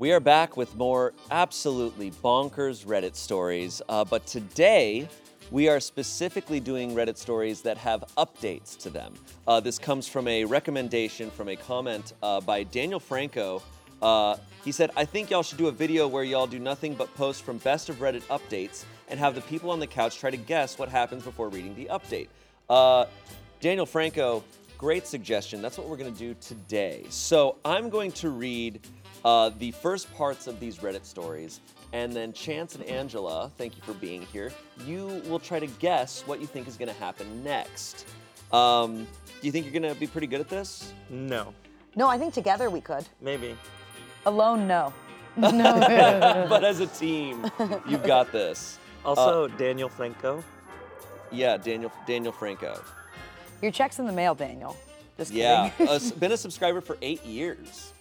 We are back with more absolutely bonkers Reddit stories, uh, but today we are specifically doing Reddit stories that have updates to them. Uh, this comes from a recommendation from a comment uh, by Daniel Franco. Uh, he said, I think y'all should do a video where y'all do nothing but post from best of Reddit updates and have the people on the couch try to guess what happens before reading the update. Uh, Daniel Franco, great suggestion. That's what we're going to do today. So I'm going to read uh, the first parts of these Reddit stories, and then Chanse and Angela, thank you for being here. You will try to guess what you think is going to happen next. Um, do you think you're going to be pretty good at this? No, No, I think together we could. maybe. Alone, no. No. but as a team, you've got this. Also, Daniel Franco. Yeah, Daniel Daniel Franco. Your check's in the mail, Daniel. Just kidding. Yeah, uh, been a subscriber for eight years.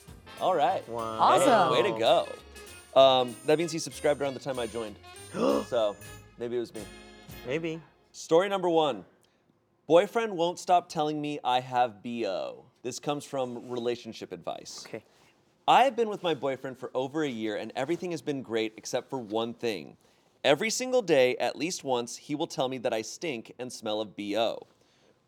All right. Wow. Awesome. Way to go. Um, that means he subscribed around the time I joined. so maybe it was me. Maybe. Story number one Boyfriend won't stop telling me I have BO. This comes from relationship advice. Okay. I have been with my boyfriend for over a year and everything has been great except for one thing. Every single day, at least once, he will tell me that I stink and smell of BO.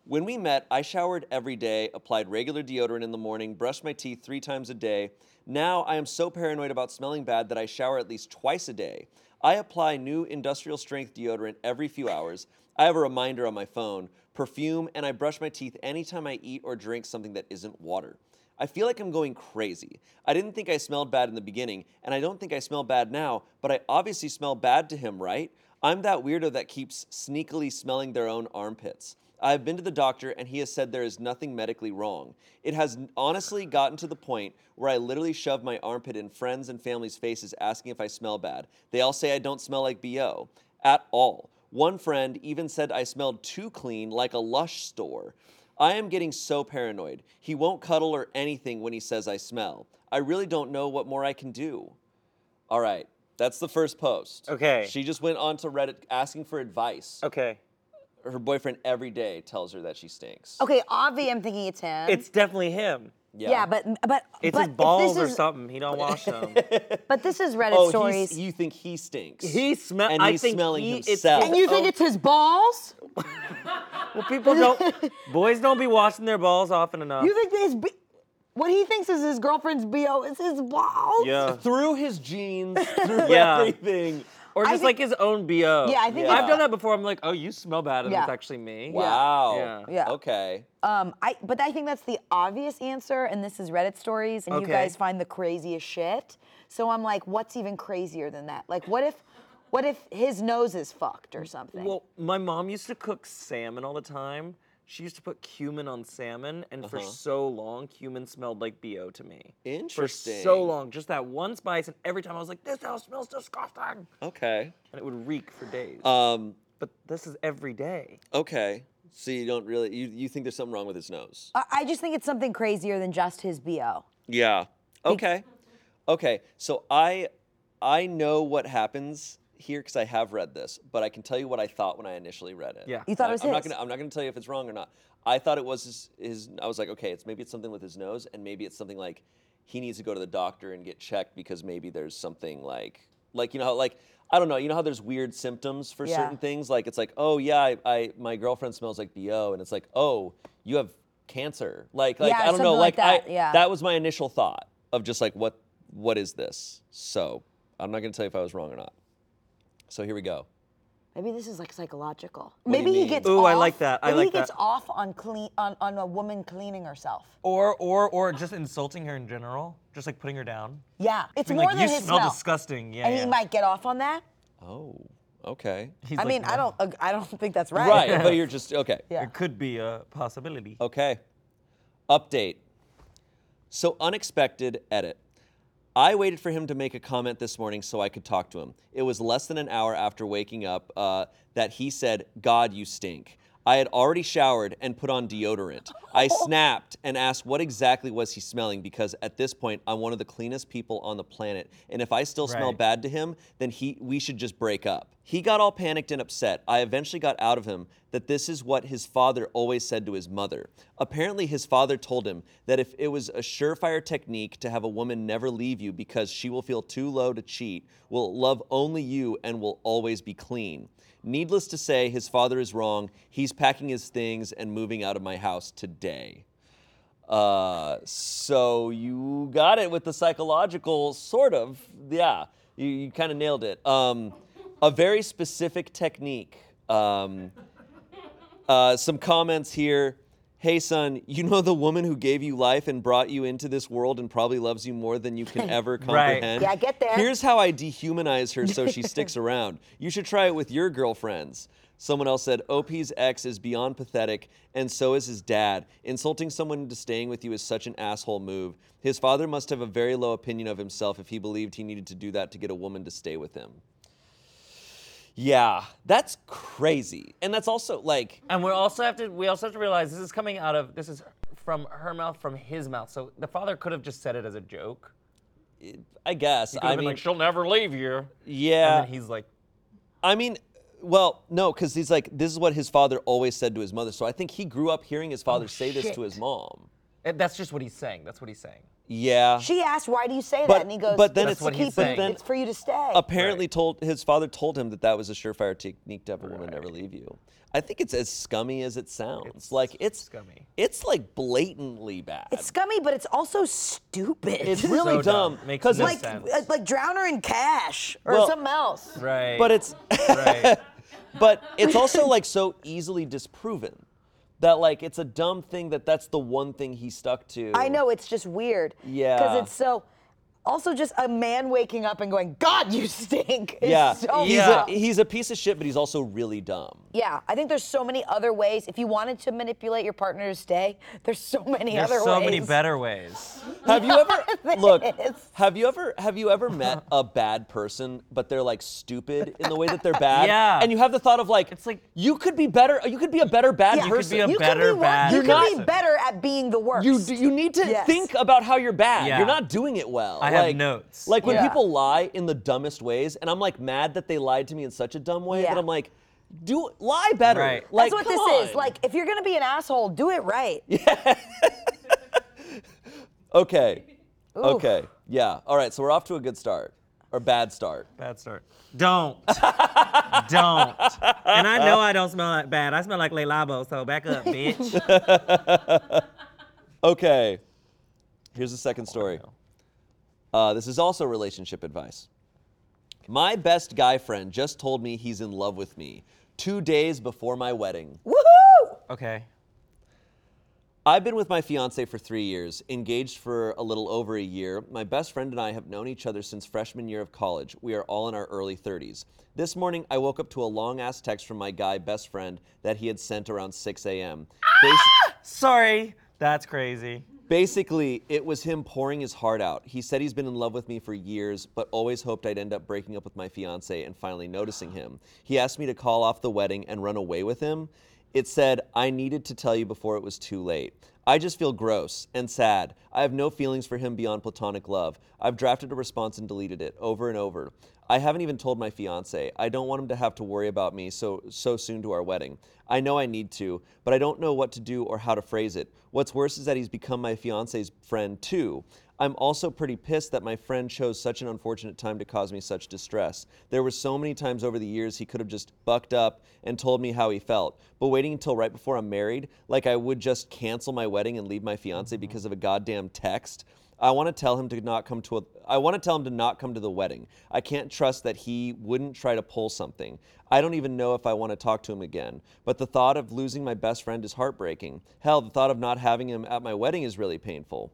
When we met, I showered every day, applied regular deodorant in the morning, brushed my teeth three times a day. Now I am so paranoid about smelling bad that I shower at least twice a day. I apply new industrial strength deodorant every few hours. I have a reminder on my phone, perfume, and I brush my teeth anytime I eat or drink something that isn't water. I feel like I'm going crazy. I didn't think I smelled bad in the beginning, and I don't think I smell bad now, but I obviously smell bad to him, right? I'm that weirdo that keeps sneakily smelling their own armpits. I've been to the doctor and he has said there is nothing medically wrong. It has honestly gotten to the point where I literally shove my armpit in friends and family's faces asking if I smell bad. They all say I don't smell like BO at all. One friend even said I smelled too clean like a Lush store. I am getting so paranoid. He won't cuddle or anything when he says I smell. I really don't know what more I can do. All right, that's the first post. Okay. She just went on to Reddit asking for advice. Okay. Her boyfriend every day tells her that she stinks. Okay, Avi, I'm thinking it's him. It's definitely him. yeah. Yeah, but but It's but his if balls this or is, something. He don't wash them. But this is Reddit oh, stories. you think he stinks? he smell. And I he's think smelling he, it's himself. and you think own- it's his balls? Well, people don't. boys don't be washing their balls often enough. You think his b- what he thinks is his girlfriend's bo is his balls? yeah. through his jeans, through Yeah. everything. Or just think- like his own bo. Yeah, I think Yeah. I've done that before. I'm like, oh, you smell bad, and Yeah. it's actually me. Wow. Yeah. Yeah. Okay. Um, I but I think that's the obvious answer, and this is Reddit stories, and you guys find the craziest shit. So I'm like, what's even crazier than that? Like, what if, what if his nose is fucked or something? Well, my mom used to cook salmon all the time. She used to put cumin on salmon, and for Uh-huh. so long, cumin smelled like bo to me. Interesting. For so long, just that one spice, and every time I was like, "This house smells disgusting," Okay. and it would reek for days. Um. but this is every day. Okay. So you don't really you, you think there's something wrong with his nose? I, I just think it's something crazier than just his bo. Yeah. Okay. Okay. So I I know what happens here because I have read this, but I can tell you what I thought when I initially read it. Yeah. You thought I- it was I'm not gonna I'm not gonna tell you if it's wrong or not. I thought it was his, his I was like, okay, it's maybe it's something with his nose, and maybe it's something like he needs to go to the doctor and get checked because maybe there's something like like you know how like I don't know, you know how there's weird symptoms for Yeah. certain things? Like it's like, oh yeah, I, I my girlfriend smells like BO, and it's like, oh, you have cancer. Like like Yeah, I don't know, something like that, I yeah. that was my initial thought of just like what what is this? So I'm not gonna tell you if I was wrong or not. So here we go. Maybe this is like psychological. do you Maybe he mean? gets Ooh, off. I like that. I maybe like he gets that. off on clean on, on a woman cleaning herself. Or or or just insulting her in general, just like putting her down. Yeah, it's Being more like, than you his smell smell. disgusting. Yeah. and yeah. he might get off on that. Oh, okay. He's I like, mean, I don't. ag- I don't think that's right. Right, but you're just okay. Yeah. It could be a possibility. Okay. Update. So unexpected edit. I waited for him to make a comment this morning so I could talk to him. It was less than an hour after waking up uh, that he said, God, you stink. I had already showered and put on deodorant. I snapped and asked what exactly was he smelling because at this point I'm one of the cleanest people on the planet and if I still smell Right. bad to him then he we should just break up. He got all panicked and upset. I eventually got out of him that this is what his father always said to his mother. Apparently, his father told him that if it was a surefire technique to have a woman never leave you because she will feel too low to cheat, will love only you, and will always be clean. Needless to say, his father is wrong. He's packing his things and moving out of my house today. Uh, so you got it with the psychological, sort of. Yeah, you, you kind of nailed it. Um, a very specific technique. Um, uh, some comments here. Hey, son, you know the woman who gave you life and brought you into this world and probably loves you more than you can ever comprehend? Yeah, get there. Here's how I dehumanize her so she sticks around. You should try it with your girlfriends. Someone else said, OP's ex is beyond pathetic, and so is his dad. Insulting someone into staying with you is such an asshole move. His father must have a very low opinion of himself if he believed he needed to do that to get a woman to stay with him. Yeah, that's crazy. And that's also like, And we also have to we also have to realize this is coming out of this is from her mouth from his mouth. So the father could have just said it as a joke. I guess. He could I been mean, like, she'll never leave you. yeah. And then he's like, I mean, well, no, because he's like, this is what his father always said to his mother. So I think he grew up hearing his father say this to his mom. eh, that's just what he's saying. That's what he's saying. Yeah. She asked, "Why do you say But- that?" And he goes, but then "It's it's- to That's what he's keep saying. it- It's for you to stay." apparently told his father told him that that was a surefire technique to have a woman never leave you. I think it's as scummy as it sounds. like it's scummy. It's like blatantly bad. It's scummy, but it's also stupid. It's really So dumb dumb. Makes because no like sense. like drown her in cash or Well- something else. Right. but it's right. but it's also like so easily disproven that like it's a dumb thing that that's the one thing he stuck to. I know it's just weird. Yeah. Because it's so. Also, just a man waking up and going, "God, you stink." Is Yeah, So he's Yeah. a he's a piece of shit, but he's also really dumb. Yeah, I think there's so many other ways. If you wanted to manipulate your partner to stay, there's so many other ways. There's other so ways. many better ways. Have you ever look? is. Have you ever have you ever met a bad person, but they're like stupid in the way that they're bad? Yeah. And you have the thought of like, It's like- you could be better. You could be a better bad Yeah. You could person. be a you better could be wor- bad You You're could not- be better at being the worst. you d- you need to Yes. think about how you're bad. Yeah. You're not doing it well. I have Like- notes. Like when Yeah. people lie in the dumbest ways, and I'm like mad that they lied to me in such a dumb way Yeah. that I'm like, do lie better. Right. Like, That's what come this is. on. Like, if you're gonna be an asshole, do it right. okay, okay, yeah. All right, so we're off to a good start or bad start. Bad start. Don't. don't. And I know I don't smell that bad. I smell like Le Labo, so back up, bitch. Okay. Here's the second story. Uh, this is also relationship advice. My best guy friend just told me he's in love with me two days before my wedding. Woohoo! Okay. I've been with my fiance for three years, engaged for a little over a year. My best friend and I have known each other since freshman year of college. We are all in our early 30s. This morning, I woke up to a long ass text from my guy best friend that he had sent around 6 a.m. Basi- Sorry. That's crazy. Basically, it was him pouring his heart out. He said he's been in love with me for years, but always hoped I'd end up breaking up with my fiance and finally noticing him. He asked me to call off the wedding and run away with him. It said, I needed to tell you before it was too late. I just feel gross and sad. I have no feelings for him beyond platonic love. I've drafted a response and deleted it over and over. I haven't even told my fiance. I don't want him to have to worry about me so so soon to our wedding. I know I need to, but I don't know what to do or how to phrase it. What's worse is that he's become my fiance's friend too. I'm also pretty pissed that my friend chose such an unfortunate time to cause me such distress. There were so many times over the years he could have just bucked up and told me how he felt. But waiting until right before I'm married, like I would just cancel my wedding and leave my fiance mm-hmm. because of a goddamn text. I want to tell him to not come to a I want to tell him to not come to the wedding. I can't trust that he wouldn't try to pull something. I don't even know if I want to talk to him again. But the thought of losing my best friend is heartbreaking. Hell, the thought of not having him at my wedding is really painful.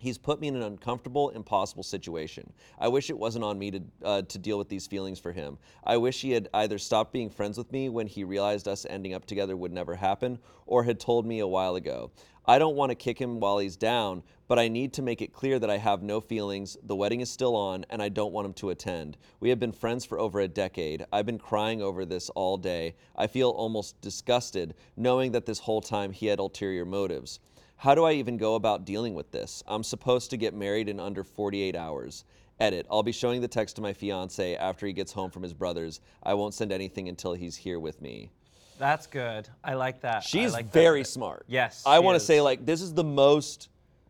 He's put me in an uncomfortable, impossible situation. I wish it wasn't on me to, uh, to deal with these feelings for him. I wish he had either stopped being friends with me when he realized us ending up together would never happen, or had told me a while ago. I don't want to kick him while he's down, but I need to make it clear that I have no feelings, the wedding is still on, and I don't want him to attend. We have been friends for over a decade. I've been crying over this all day. I feel almost disgusted knowing that this whole time he had ulterior motives. How do I even go about dealing with this? I'm supposed to get married in under 48 hours. Edit. I'll be showing the text to my fiance after he gets home from his brother's. I won't send anything until he's here with me. That's good. I like that. She's like that. very smart. Yes, I want to say like this is the most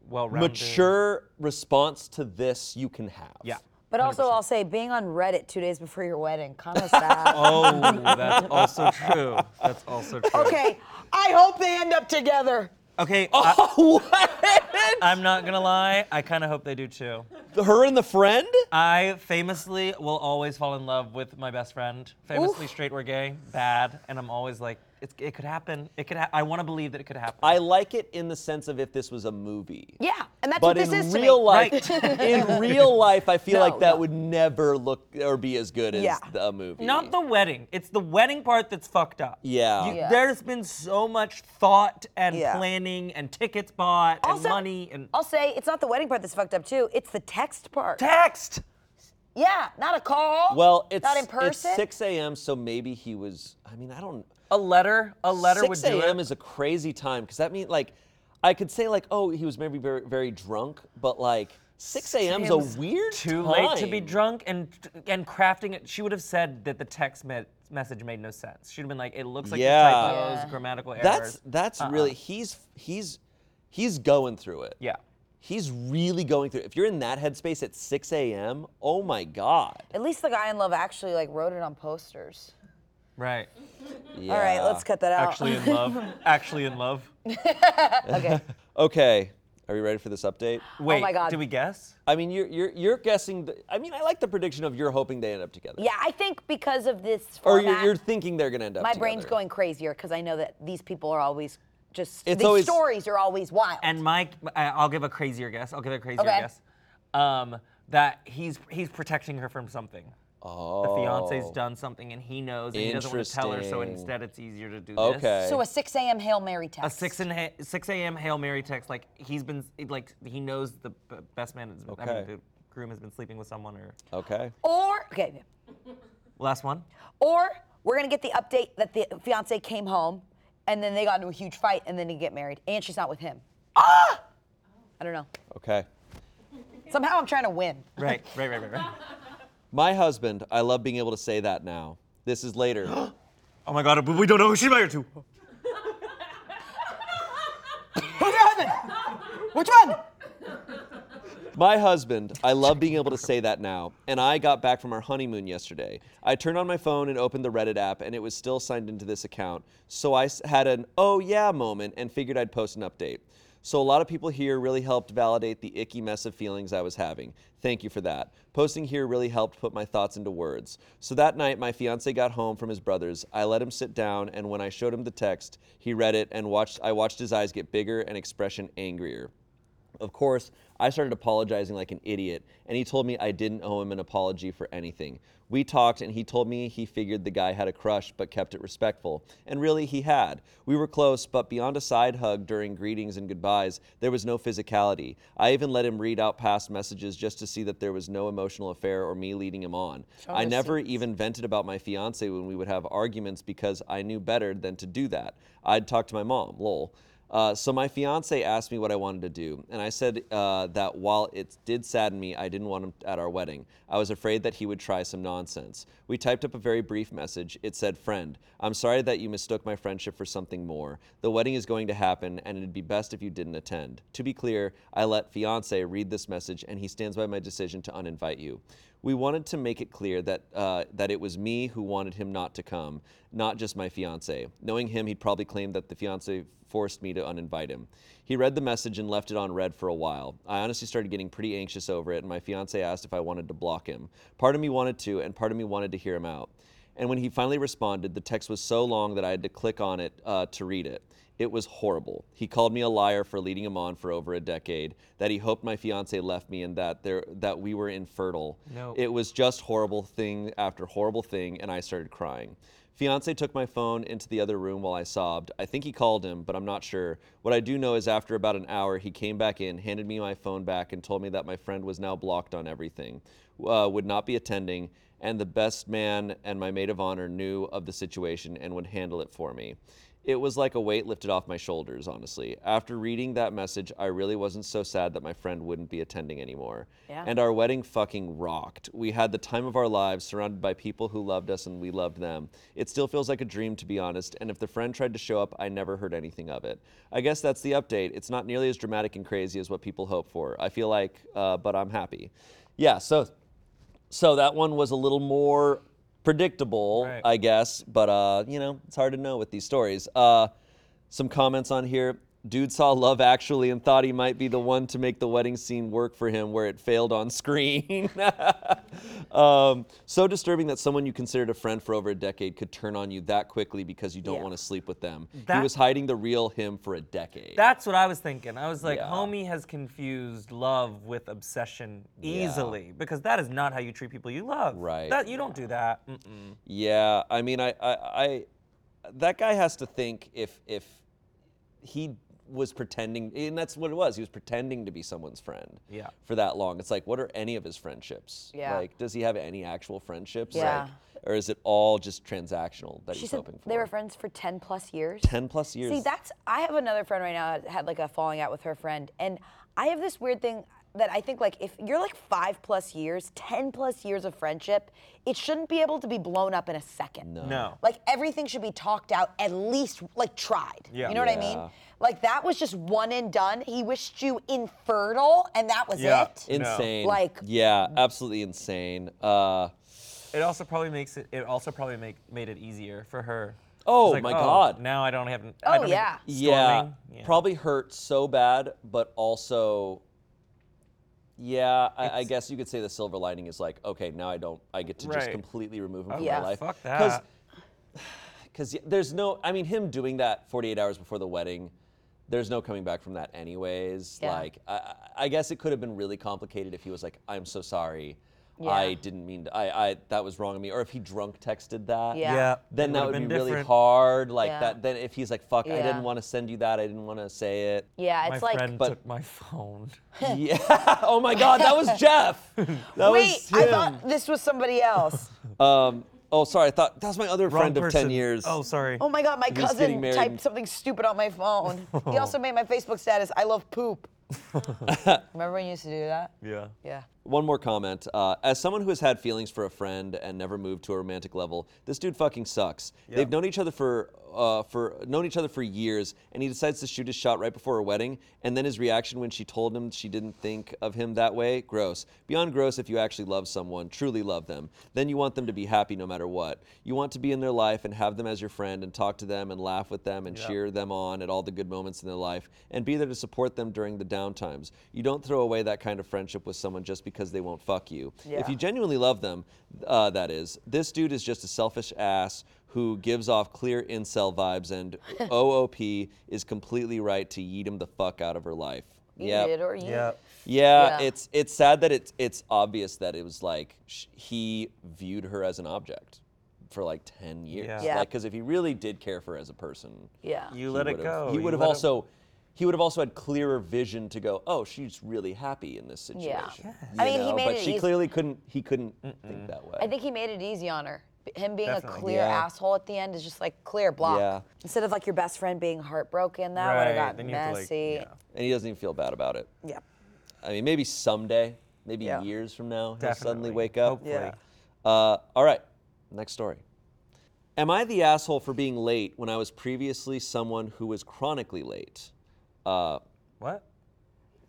Well-rounded. mature response to this you can have. Yeah. But also, I'll say being on Reddit two days before your wedding, kind of sad. Oh, that's also true. That's also true. Okay, I hope they end up together. Okay. Oh, I, I'm not gonna lie. I kind of hope they do too. Her and the friend? I famously will always fall in love with my best friend. Famously straight or gay, bad, and I'm always like, it's, it could happen. It could. Ha- I want to believe that it could happen. I like it in the sense of if this was a movie. Yeah, and that's But what this in is to real me. life, in real life, I feel No, like that no. would never look or be as good as Yeah. the movie. Not the wedding. It's the wedding part that's fucked up. Yeah. You- Yeah. There's been so much thought and Yeah. planning and tickets bought and money and I'll say it's not the wedding part that's fucked up too. It's the text part. text. yeah, not a call. Well, it's not in person. it's 6 a.m. So maybe he was. I mean, I don't. A letter. A letter 6 would do a.m. it. is a crazy time because that means like, I could say like, oh, he was maybe very very drunk, but like 6 a.m. is a a.m.'s weird too time. late to be drunk and and crafting it. She would have said that the text me- message made no sense. She'd have been like, "It looks like Yeah. there's typos, Yeah. grammatical errors." That's that's Uh-uh. really he's he's he's going through it. yeah. He's really going through. it. If you're in that headspace at 6 a.m., oh my god. At least the guy in love actually like wrote it on posters. Right. Yeah. All right, let's cut that out. Actually in love. Actually in love. okay. Okay, are we ready for this update? Wait. my God. Did we guess? I mean, you're you're you're guessing. The, I mean, I like the prediction of you're hoping they end up together. Yeah, I think because of this Or format, you're, you're thinking they're gonna end up. Together. My together. brain's going crazier because I know that these people are always just It's these always- stories are always wild. And Mike, I- I'll give a crazier guess. I'll give a crazier Okay. guess. Um, that he's he's protecting her from something. Oh. The fiance's done something and he knows and he doesn't want to tell her, so Interesting. instead it's easier to do Okay. this. so a 6 a.m. Hail Mary text. a six and ha- six a.m. Hail Mary text, like he's been like he knows the b- best man. Is, I mean, Okay. the groom has been sleeping with someone. Or Okay. Or okay, last one. or we're gonna get the update that the fiance came home, and then they got into a huge fight, and then they get married, and she's not with him. Ah! I don't know. Okay. Somehow I'm trying to win. Right, right, right, right, right. My husband. I love being able to say that now. This is later. Oh my God, but we don't know who she's married to. Who's your husband? Which one? My husband, I love being able to say that now, and I got back from our honeymoon yesterday. I turned on my phone and opened the Reddit app, and it was still signed into this account. So I s- had an oh yeah moment and figured I'd post an update. So a lot of people here really helped validate the icky mess of feelings I was having. Thank you for that. Posting here really helped put my thoughts into words. So that night, my fiance got home from his brother's. I let him sit down, and when I showed him the text, he read it and watched. I watched his eyes get bigger and expression angrier. Of course, I started apologizing like an idiot, and he told me I didn't owe him an apology for anything. We talked, and he told me he figured the guy had a crush but kept it respectful. And really, he had. We were close, but beyond a side hug during greetings and goodbyes, there was no physicality. I even let him read out past messages just to see that there was no emotional affair or me leading him on. Oh, I never even vented about my fiance when we would have arguments because I knew better than to do that. I'd talk to my mom, lol. Uh, so my fiance asked me what I wanted to do, and I said uh, that while it did sadden me, I didn't want him at our wedding. I was afraid that he would try some nonsense. We typed up a very brief message. It said, "Friend, I'm sorry that you mistook my friendship for something more. The wedding is going to happen, and it'd be best if you didn't attend." To be clear, I let fiance read this message, and he stands by my decision to uninvite you. We wanted to make it clear that uh, that it was me who wanted him not to come, not just my fiance. Knowing him, he'd probably claim that the fiance forced me to uninvite him. He read the message and left it on read for a while. I honestly started getting pretty anxious over it, and my fiance asked if I wanted to block him. Part of me wanted to, and part of me wanted to hear him out. And when he finally responded, the text was so long that I had to click on it uh, to read it. It was horrible. He called me a liar for leading him on for over a decade, that he hoped my fiance left me and that there that we were infertile. No. It was just horrible thing after horrible thing and I started crying. Fiance took my phone into the other room while I sobbed. I think he called him, but I'm not sure. What I do know is after about an hour, he came back in, handed me my phone back, and told me that my friend was now blocked on everything, uh, would not be attending, and the best man and my maid of honor knew of the situation and would handle it for me. It was like a weight lifted off my shoulders, honestly. After reading that message, I really wasn't so sad that my friend wouldn't be attending anymore. Yeah. And our wedding fucking rocked. We had the time of our lives surrounded by people who loved us and we loved them. It still feels like a dream, to be honest. And if the friend tried to show up, I never heard anything of it. I guess that's the update. It's not nearly as dramatic and crazy as what people hope for. I feel like, uh, but I'm happy. Yeah, so so that one was a little more predictable, Right. I guess, but uh, you know, it's hard to know with these stories. Uh, some comments on here. Dude saw Love Actually and thought he might be the one to make the wedding scene work for him where it failed on screen. um, so disturbing that someone you considered a friend for over a decade could turn on you that quickly because you don't Yeah. want to sleep with them. he was hiding the real him for a decade. That's what I was thinking. I was like, Yeah. homie has confused love with obsession Yeah. easily because that is not how you treat people you love. Right. That you don't do that. Mm-mm. Yeah, I mean, I, I, I, that guy has to think if if he was pretending, and that's what it was. He was pretending to be someone's friend. Yeah. For that long, it's like, what are any of his friendships? Yeah. Like, does he have any actual friendships? Yeah. Like, or is it all just transactional that She he's said hoping for? they were friends for 10 plus years. Ten plus years. See, that's I have another friend right now that had like a falling out with her friend, and I have this weird thing that I think like if you're like five plus years, ten plus years of friendship, it shouldn't be able to be blown up in a second. No. No. Like everything should be talked out, at least like tried. Yeah. You know what I mean? Yeah. Like that was just one and done. He wished you infertile, and that was Yeah. it. No. insane. Like- yeah, absolutely insane. Uh, It also probably makes it. It also probably make made it easier for her. Oh, like, my God. Now I don't have. I Oh, don't have yeah. yeah. Yeah. probably hurt so bad, but also, yeah, I, I It's- guess you could say the silver lining is like, okay, now I don't, I get to just Right. completely remove him Oh, from Yeah. my life. Fuck that. Because there's no, I mean, him doing that 48 hours before the wedding, there's no coming back from that anyways. Yeah. Like, I, I- I guess it could have been really complicated if he was like, I'm so sorry. Yeah. I didn't mean to, I, I, that was wrong of me. Or if he drunk texted that Yeah. Yeah. then that would've be been really hard. Like Yeah. that. Then if he's like, "Fuck, I didn't want to send you that. I didn't want to say it." Yeah, My it's like friend But- took my phone. yeah. Oh my God, that was Jeff. That wait, was I thought this was somebody else. Um. Oh, sorry. I thought that was my other Wrong friend of ten years. Oh, sorry. Oh my god, my He's cousin typed something stupid on my phone. He also made my Facebook status, I love poop. Remember when you used to do that? Yeah. Yeah. One more comment. Uh, as someone who has had feelings for a friend and never moved to a romantic level, this dude fucking sucks. They've known each other for uh, for known each other for years, and he decides to shoot his shot right before her wedding. And then his reaction when she told him she didn't think of him that way, gross. Beyond gross if you actually love someone, truly love them. Then you want them to be happy no matter what. You want to be in their life and have them as your friend and talk to them and laugh with them and cheer them on at all the good moments in their life and be there to support them during the down times. You don't throw away that kind of friendship with someone just because they won't fuck you. If you genuinely love them, uh, that is, this dude is just a selfish ass who gives off clear incel vibes, and OOP is completely right to yeet him the fuck out of her life. You Yep. did or you Yeah. Yeah, Yeah. it's it's sad that it's it's obvious that it was like sh- he viewed her as an object for like 10 years. Yeah. Yeah. Like cuz if he really did care for her as a person, Yeah. You he let it would've- go. He You would have let 'em- also he would have also had clearer vision to go, "Oh, she's really happy in this situation." Yeah. You I mean, he know? made but it she easy- clearly couldn't he couldn't think that way. I think he made it easy on her. Him being Definitely. a clear Yeah. asshole at the end is just like clear block. Yeah. Instead of like your best friend being heartbroken, that would have Right, got then you have to, like, messy. yeah. and he doesn't even feel bad about it. yeah. I mean, maybe someday, maybe Yeah. years from now, he'll suddenly Definitely. wake up. Hopefully. Yeah. Uh, all right, next story. Am I the asshole for being late when I was previously someone who was chronically late? Uh, What?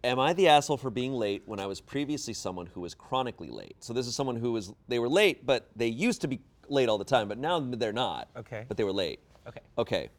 am I the asshole for being late when I was previously someone who was chronically late? So this is someone who was they were late, but they used to be late all the time, but now they're not. Okay. But they were late. Okay. Okay.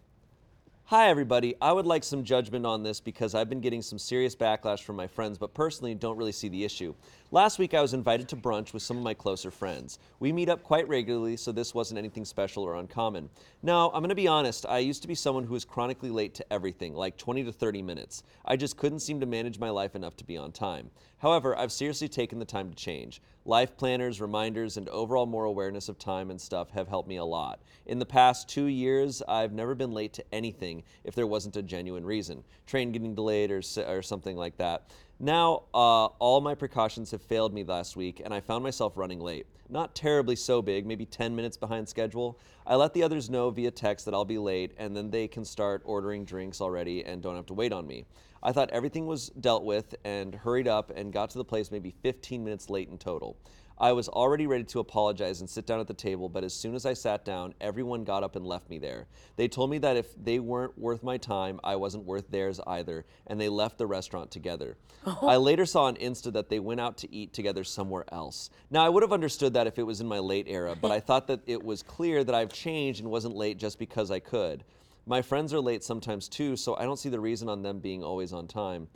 Hi, everybody. I would like some judgment on this because I've been getting some serious backlash from my friends, but personally don't really see the issue. Last week, I was invited to brunch with some of my closer friends. We meet up quite regularly, so this wasn't anything special or uncommon. Now, I'm going to be honest, I used to be someone who was chronically late to everything, like 20 to 30 minutes. I just couldn't seem to manage my life enough to be on time. However, I've seriously taken the time to change. Life planners, reminders, and overall more awareness of time and stuff have helped me a lot. In the past two years, I've never been late to anything if there wasn't a genuine reason. Train getting delayed or, or something like that. Now, uh, all my precautions have failed me last week, and I found myself running late. Not terribly so big, maybe 10 minutes behind schedule. I let the others know via text that I'll be late, and then they can start ordering drinks already and don't have to wait on me. I thought everything was dealt with and hurried up and got to the place maybe 15 minutes late in total. I was already ready to apologize and sit down at the table, but as soon as I sat down, everyone got up and left me there. They told me that if they weren't worth my time, I wasn't worth theirs either, and they left the restaurant together. I later saw on Insta that they went out to eat together somewhere else. Now, I would have understood that if it was in my late era, but I thought that it was clear that I've changed and wasn't late just because I could. My friends are late sometimes too, so I don't see the reason on them being always on time.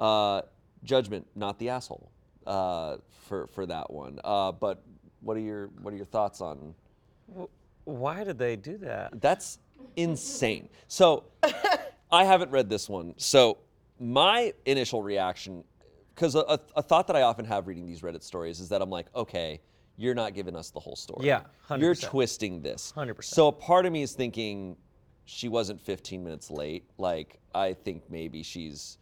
Uh, judgment, not the asshole, uh, for for that one. Uh, but what are your what are your thoughts on? Why did they do that? That's insane. So I haven't read this one. So my initial reaction, because a, a, thought that I often have reading these Reddit stories is that I'm like, okay, you're not giving us the whole story. Yeah, 100%. You're twisting this. 100%. So a part of me is thinking she wasn't 15 minutes late. Like I think maybe she's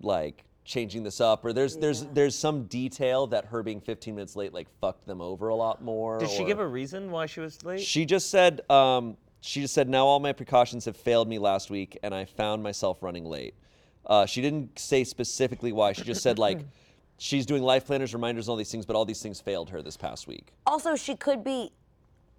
like changing this up or there's there's there's some detail that her being 15 minutes late like fucked them over a lot more Did she or- give a reason why she was late? she just said, um, she just said, now all my precautions have failed me last week, and I found myself running late. Uh, she didn't say specifically why. She just said like, she's doing life planners, reminders, and all these things, but all these things failed her this past week. Also, she could be,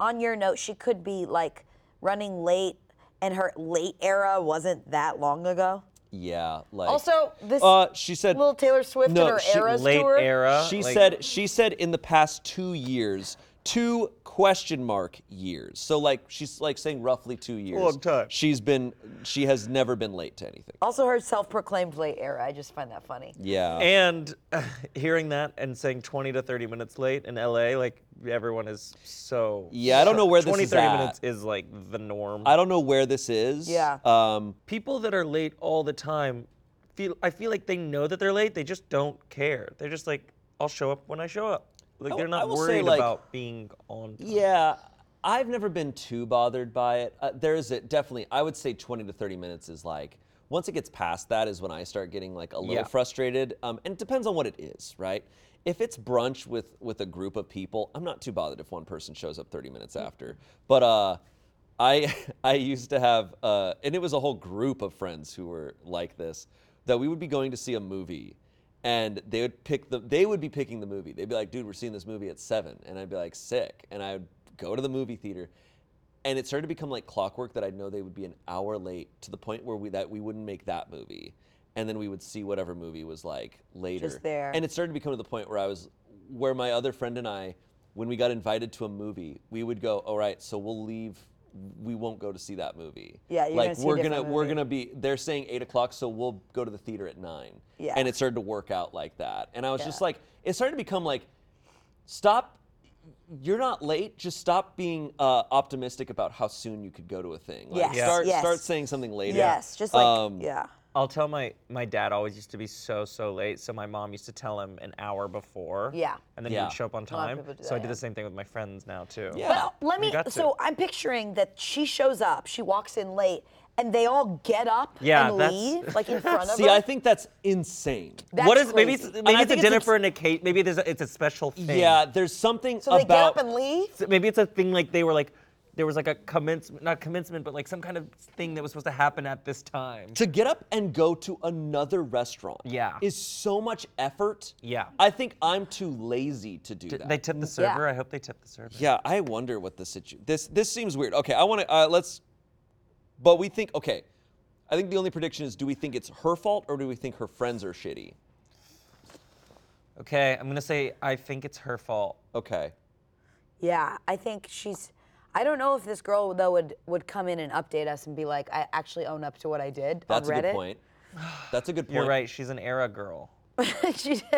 on your note, she could be like running late, and her late era wasn't that long ago. Yeah, like. Also, this uh, she said little Taylor Swift No, and her she- eras late tour. era. She like- said she said in the past two years, two question mark years. So like she's like saying roughly two years. Long time. She's been she has never been late to anything. Also, her self-proclaimed late era. I just find that funny. Yeah. And hearing that and saying 20 to 30 minutes late in LA, like everyone is so. Yeah, I don't know where this 20, is 30 at. minutes is like the norm. I don't know where this is. Yeah. Um, People that are late all the time feel. I feel like they know that they're late. They just don't care. They're just like, I'll show up when I show up. Like they're not will say, worried like- about being on. Time. yeah, I've never been too bothered by it. Uh, there is a definitely. I would say 20 to 30 minutes is like. Once it gets past that is when I start getting like a little Yeah. frustrated. Um, and it depends on what it is, right? If it's brunch with with a group of people, I'm not too bothered if one person shows up 30 minutes after. But uh, I I used to have, uh, and it was a whole group of friends who were like this, that we would be going to see a movie, and they would pick the they would be picking the movie. They'd be like, "Dude, we're seeing this movie at 7. and I'd be like, "Sick," and I would go to the movie theater, and it started to become like clockwork that I'd know they would be an hour late to the point where we that we wouldn't make that movie, and then we would see whatever movie was like later. Just there. And it started to become to the point where I was, where my other friend and I, when we got invited to a movie, we would go, all right, so we'll leave. We won't go to see that movie. Yeah, you're like gonna see we're gonna we're gonna be. They're saying eight o'clock, so we'll go to the theater at nine. Yeah. And it started to work out like that, and I was just like, it started to become like, stop. You're not late. Just stop being uh, optimistic about how soon you could go to a thing. Like, Yes, Start yes. start saying something later. Yes, just like Um, yeah. I'll tell my my dad always used to be so so late, so my mom used to tell him an hour before. Yeah. And then Yeah. he would show up on lot of time. people do so that, I do yeah. the same thing with my friends now too. Yeah. Well, let You me. got to. So I'm picturing that she shows up, she walks in late, and they all get up Yeah, and that's- leave, like in front of See, her. I think that's insane. That's what is maybe it's, crazy. maybe I it's a think dinner it's for an occasion. Maybe there's a, it's a special thing. Yeah, there's something So they about get up and leave. So maybe it's a thing like they were like there was like a commencement, not commencement, but like some kind of thing that was supposed to happen at this time. to get up and go to another restaurant. Yeah. is so much effort. Yeah. I think I'm too lazy to do Did that. they tip the server? I hope they tip the server. yeah, I wonder what the situ. This this seems weird. Okay, I want to uh, let's. But we think okay. I think the only prediction is: do we think it's her fault or do we think her friends are shitty? Okay, I'm gonna say I think it's her fault. Okay. Yeah, I think she's. I don't know if this girl though would would come in and update us and be like, I actually own up to what I did That's on a Reddit. good point. That's a good point. You're right. She's an era girl. She-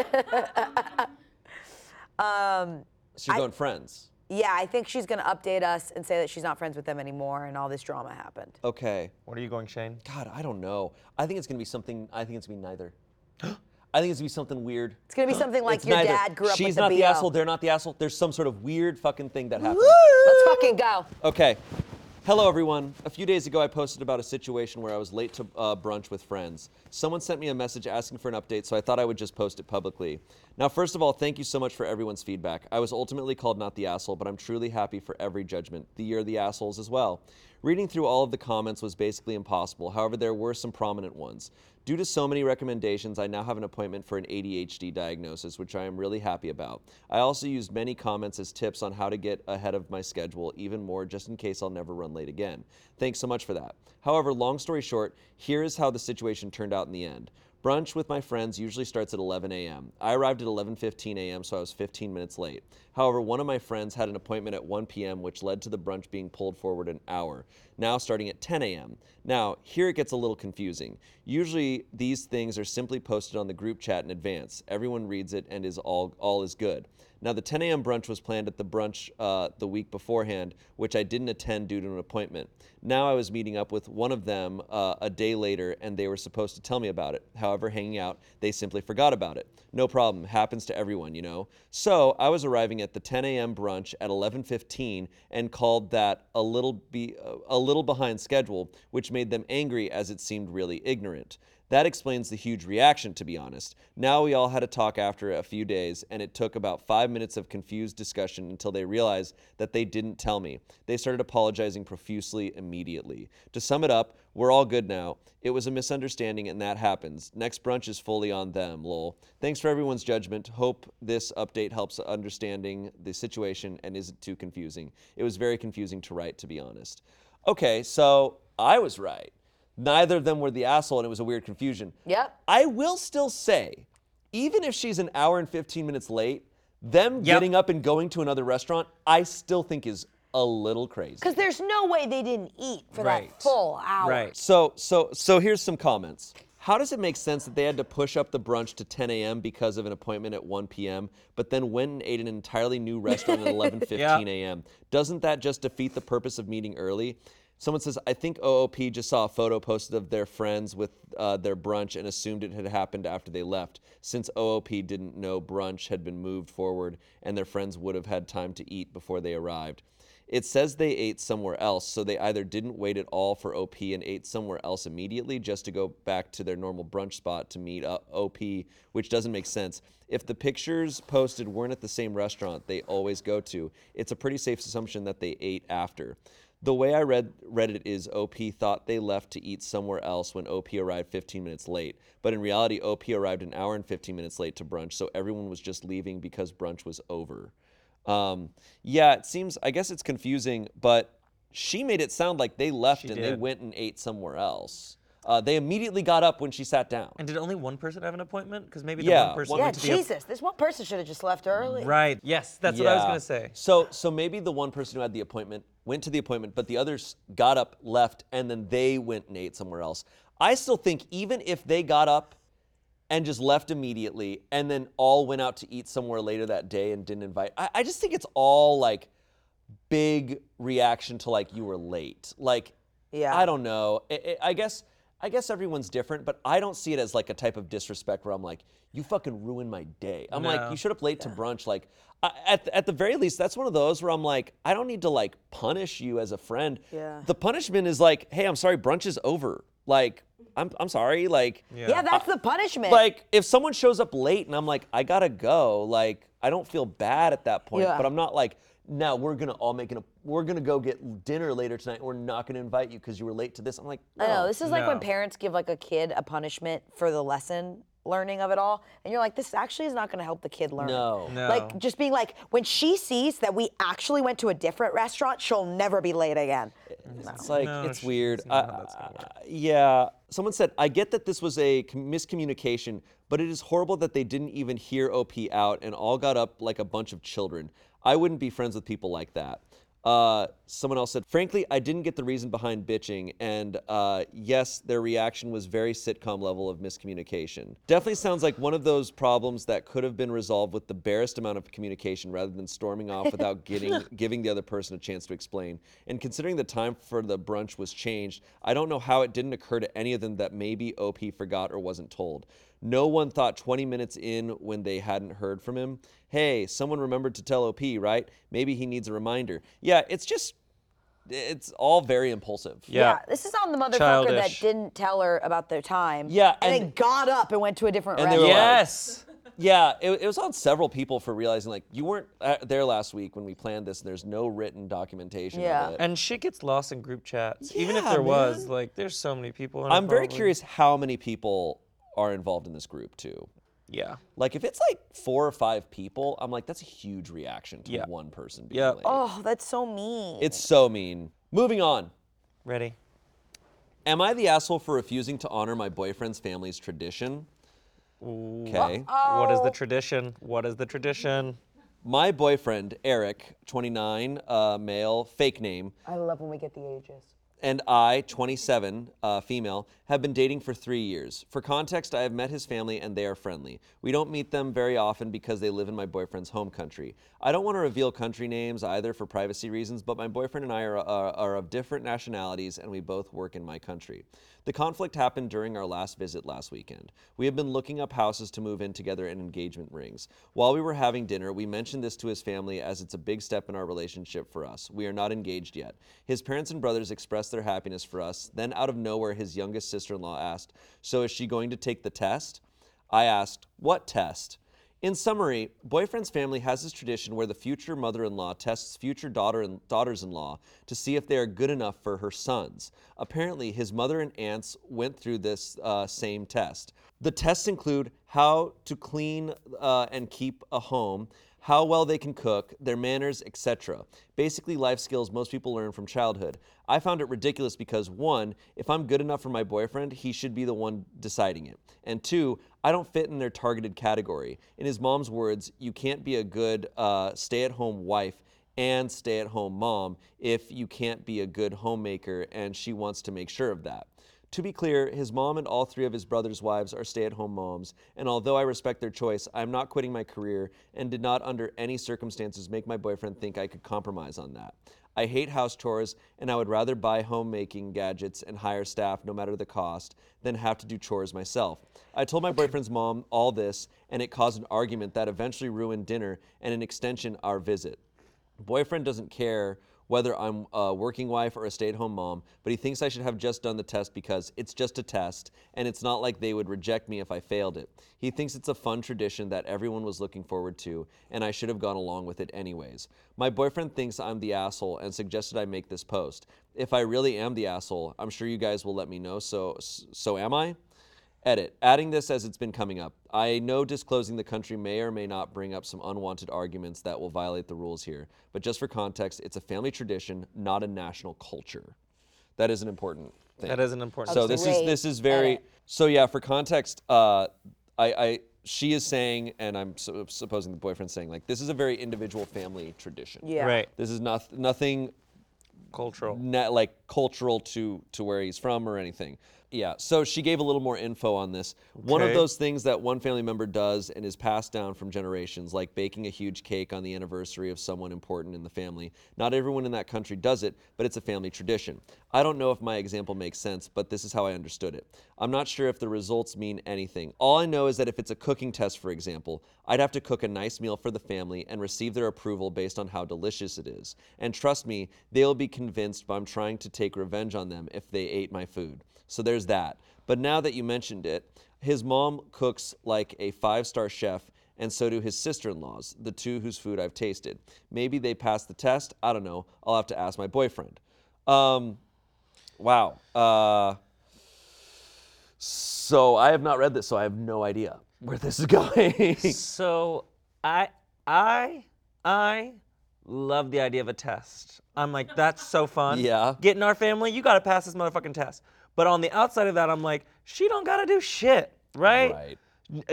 um, She's going friends. yeah, I think she's gonna update us and say that she's not friends with them anymore, and all this drama happened. Okay. What are you going, Shayne? God, I don't know. I think it's gonna be something. I think it's gonna be neither. I think it's gonna be something weird. It's gonna be something like It's your neither. dad grew up She's with the not the BO. asshole. They're not the asshole. There's some sort of weird fucking thing that happened. Fucking go. Okay. Hello, everyone. A few days ago, I posted about a situation where I was late to uh, brunch with friends. Someone sent me a message asking for an update, so I thought I would just post it publicly. Now, first of all, thank you so much for everyone's feedback. I was ultimately called not the asshole, but I'm truly happy for every judgment. The year of the assholes as well. Reading through all of the comments was basically impossible. However, there were some prominent ones. Due to so many recommendations, I now have an appointment for an ADHD diagnosis, which I am really happy about. I also used many comments as tips on how to get ahead of my schedule even more just in case I'll never run late again. Thanks so much for that. However, long story short, here is how the situation turned out in the end. Brunch with my friends usually starts at 11 a.m. I arrived at 11:15 a.m., so I was 15 minutes late. However, one of my friends had an appointment at 1 p.m., which led to the brunch being pulled forward an hour, now starting at 10 a.m. Now, here it gets a little confusing. Usually, these things are simply posted on the group chat in advance. Everyone reads it and is all all is good. Now, the 10 a.m. brunch was planned at the brunch uh, the week beforehand, which I didn't attend due to an appointment. Now I was meeting up with one of them uh, a day later, and they were supposed to tell me about it. However, hanging out, they simply forgot about it. No problem. Happens to everyone, you know. So I was arriving at the 10 a.m. brunch at 11:15 and called that a little be a little behind schedule, which made them angry as it seemed really ignorant. That explains the huge reaction, to be honest. Now we all had a talk after a few days, and it took about five minutes of confused discussion until they realized that they didn't tell me. They started apologizing profusely immediately. To sum it up, we're all good now. It was a misunderstanding, and that happens. Next brunch is fully on them, lol. Thanks for everyone's judgment. Hope this update helps understanding the situation and isn't too confusing. It was very confusing to write, to be honest. Okay, so I was right. Neither of them were the asshole, and it was a weird confusion. Yep. I will still say, even if she's an hour and 15 minutes late, them Yep. getting up and going to another restaurant, I still think is a little crazy. Because there's no way they didn't eat for Right. that full hour. Right. So, so, so here's some comments. How does it make sense that they had to push up the brunch to 10 a.m. because of an appointment at 1 p.m., but then went and ate an entirely new restaurant at 11:15 Yeah. a.m.? Doesn't that just defeat the purpose of meeting early? Someone says, I think OOP just saw a photo posted of their friends with uh, their brunch and assumed it had happened after they left, since OOP didn't know brunch had been moved forward and their friends would have had time to eat before they arrived. It says they ate somewhere else, so they either didn't wait at all for OP and ate somewhere else immediately just to go back to their normal brunch spot to meet uh, OP, which doesn't make sense. If the pictures posted weren't at the same restaurant they always go to, it's a pretty safe assumption that they ate after. The way I read read it is OP thought they left to eat somewhere else when OP arrived 15 minutes late, but in reality OP arrived an hour and 15 minutes late to brunch, so everyone was just leaving because brunch was over. Um, yeah, it seems. I guess it's confusing, but she made it sound like they left She and they went and ate somewhere else. Uh, they immediately got up when she sat down. And did only one person have an appointment? Because maybe Yeah, the one person one- Yeah, went to the Jesus. This one person should have just left early. Right. Yes, that's what I was gonna say. So, so maybe the one person who had the appointment went to the appointment, but the others got up, left, and then they went and ate somewhere else. I still think even if they got up and just left immediately, and then all went out to eat somewhere later that day and didn't invite, I, I just think it's all like big reaction to like you were late. Like, Yeah. I don't know. I, I- I guess. I guess everyone's different, but I don't see it as like a type of disrespect where I'm like, you fucking ruined my day. I'm like, No. you showed up late to brunch. Like, I, at, at the very least, that's one of those where I'm like, I don't need to like punish you as a friend. Yeah. The punishment is like, hey, I'm sorry, brunch is over. Like, I'm, I'm sorry. Like, Yeah, that's the punishment. like if someone shows up late and I'm like, I gotta go, like I don't feel bad at that point, Yeah. but I'm not like, now we're gonna all make an, we're gonna go get dinner later tonight. We're not gonna invite you because you were late to this. I'm like, I know. no. This is like when No. parents give like a kid a punishment for the lesson learning of it all, and you're like, this actually is not going to help the kid learn. No. No. Like just being like, when she sees that we actually went to a different restaurant, she'll never be late again. It's like No, it's sh- weird. it's not how that's gonna work. Yeah. Someone said, I get that this was a com- miscommunication, but it is horrible that they didn't even hear OP out and all got up like a bunch of children. I wouldn't be friends with people like that. Uh, someone else said, frankly, I didn't get the reason behind bitching, and uh, yes, their reaction was very sitcom level of miscommunication. Definitely sounds like one of those problems that could have been resolved with the barest amount of communication rather than storming off without getting giving the other person a chance to explain. And considering the time for the brunch was changed, I don't know how it didn't occur to any of them that maybe OP forgot or wasn't told. No one thought 20 minutes in when they hadn't heard from him, hey, someone remembered to tell OP, right? Maybe he needs a reminder. Yeah, it's just it's all very impulsive. Yeah. This is on the motherfucker Childish. that didn't tell her about their time. Yeah, And, and- then got up and went to a different And restaurant. Yes. Yeah, it, it was on several people for realizing like you weren't uh, there last week when we planned this, and there's no written documentation Yeah. of it. And shit gets lost in group chats. Even if Yeah, there was, like, there's so many people. In I'm very curious how many people are involved in this group too. Yeah. Like if it's like four or five people, I'm like that's a huge reaction to Yeah. one person being Yeah. late. Oh, that's so mean. It's so mean. Moving on. Ready? Am I the asshole for refusing to honor my boyfriend's family's tradition? Okay. What Oh. the tradition? What is the tradition? My boyfriend, Eric, 29, uh, male, fake name, I love when we get the ages. And I, 27, uh, female, have been dating for three years. For context, I have met his family and they are friendly. We don't meet them very often because they live in my boyfriend's home country. I don't want to reveal country names either for privacy reasons, but my boyfriend and I are, are, are of different nationalities and we both work in my country. The conflict happened during our last visit last weekend. We have been looking up houses to move in together and engagement rings. While we were having dinner, we mentioned this to his family as it's a big step in our relationship for us. We are not engaged yet. His parents and brothers expressed their happiness for us. Then, out of nowhere, his youngest sister in law asked, So is she going to take the test? I asked, What test? In summary, boyfriend's family has this tradition where the future mother-in-law tests future daughter and daughters-in-law to see if they are good enough for her sons. Apparently, his mother and aunts went through this uh, same test. The tests include how to clean uh, and keep a home, how well they can cook, their manners, etc. Basically, life skills most people learn from childhood. I found it ridiculous because one, if I'm good enough for my boyfriend, he should be the one deciding it. And two, I don't fit in their targeted category. In his mom's words, you can't be a good uh, stay at home wife and stay at home mom if you can't be a good homemaker, and she wants to make sure of that. To be clear, his mom and all three of his brothers' wives are stay at home moms, and although I respect their choice, I am not quitting my career and did not, under any circumstances, make my boyfriend think I could compromise on that. I hate house chores, and I would rather buy homemaking gadgets and hire staff no matter the cost than have to do chores myself. I told my boyfriend's mom all this, and it caused an argument that eventually ruined dinner and, an extension, our visit. Boyfriend doesn't care whether I'm a working wife or a stay at home mom, but he thinks I should have just done the test because it's just a test and it's not like they would reject me if I failed it. He thinks it's a fun tradition that everyone was looking forward to and I should have gone along with it anyways. My boyfriend thinks I'm the asshole and suggested I make this post. If I really am the asshole, I'm sure you guys will let me know. So so am I? Edit. Adding this as it's been coming up. I know disclosing the country may or may not bring up some unwanted arguments that will violate the rules here, but just for context, it's a family tradition, not a national culture. That is an important thing. That is an important So this is this is very. edit. So yeah, for context, uh, I, I she is saying, and I'm su- supposing the boyfriend's saying, like this is a very individual family tradition. Yeah. Right. This is not nothing Cultural. na- like cultural to to where he's from or anything. Yeah. So she gave a little more info on this. One of Okay. those things that one family member does and is passed down from generations, like baking a huge cake on the anniversary of someone important in the family. Not everyone in that country does it, but it's a family tradition. I don't know if my example makes sense, but this is how I understood it. I'm not sure if the results mean anything. All I know is that if it's a cooking test, for example, I'd have to cook a nice meal for the family and receive their approval based on how delicious it is. And trust me, they'll be convinced I'm trying to take revenge on them if they ate my food. So there's that. But now that you mentioned it, his mom cooks like a five star chef, and so do his sister in laws, the two whose food I've tasted. Maybe they passed the test. I don't know. I'll have to ask my boyfriend. Um, wow. Uh, so I have not read this, so I have no idea where this is going. So I I I love the idea of a test. I'm like, that's so fun. Yeah. Get in our family, you gotta pass this motherfucking test. But on the outside of that, I'm like, she don't gotta do shit, right? Right.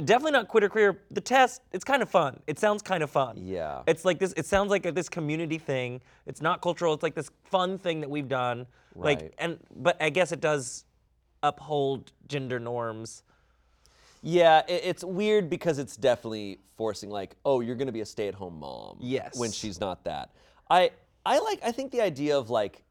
Definitely not quit her career. The test, it's kind of fun. It sounds kind of fun. Yeah. It's like this. It sounds like a, this community thing. It's not cultural. It's like this fun thing that we've done. Right. Like, and but I guess it does uphold gender norms. Yeah, it, it's weird because it's definitely forcing like, oh, you're gonna be a stay-at-home mom. Yes. When she's not that. I I like I think the idea of like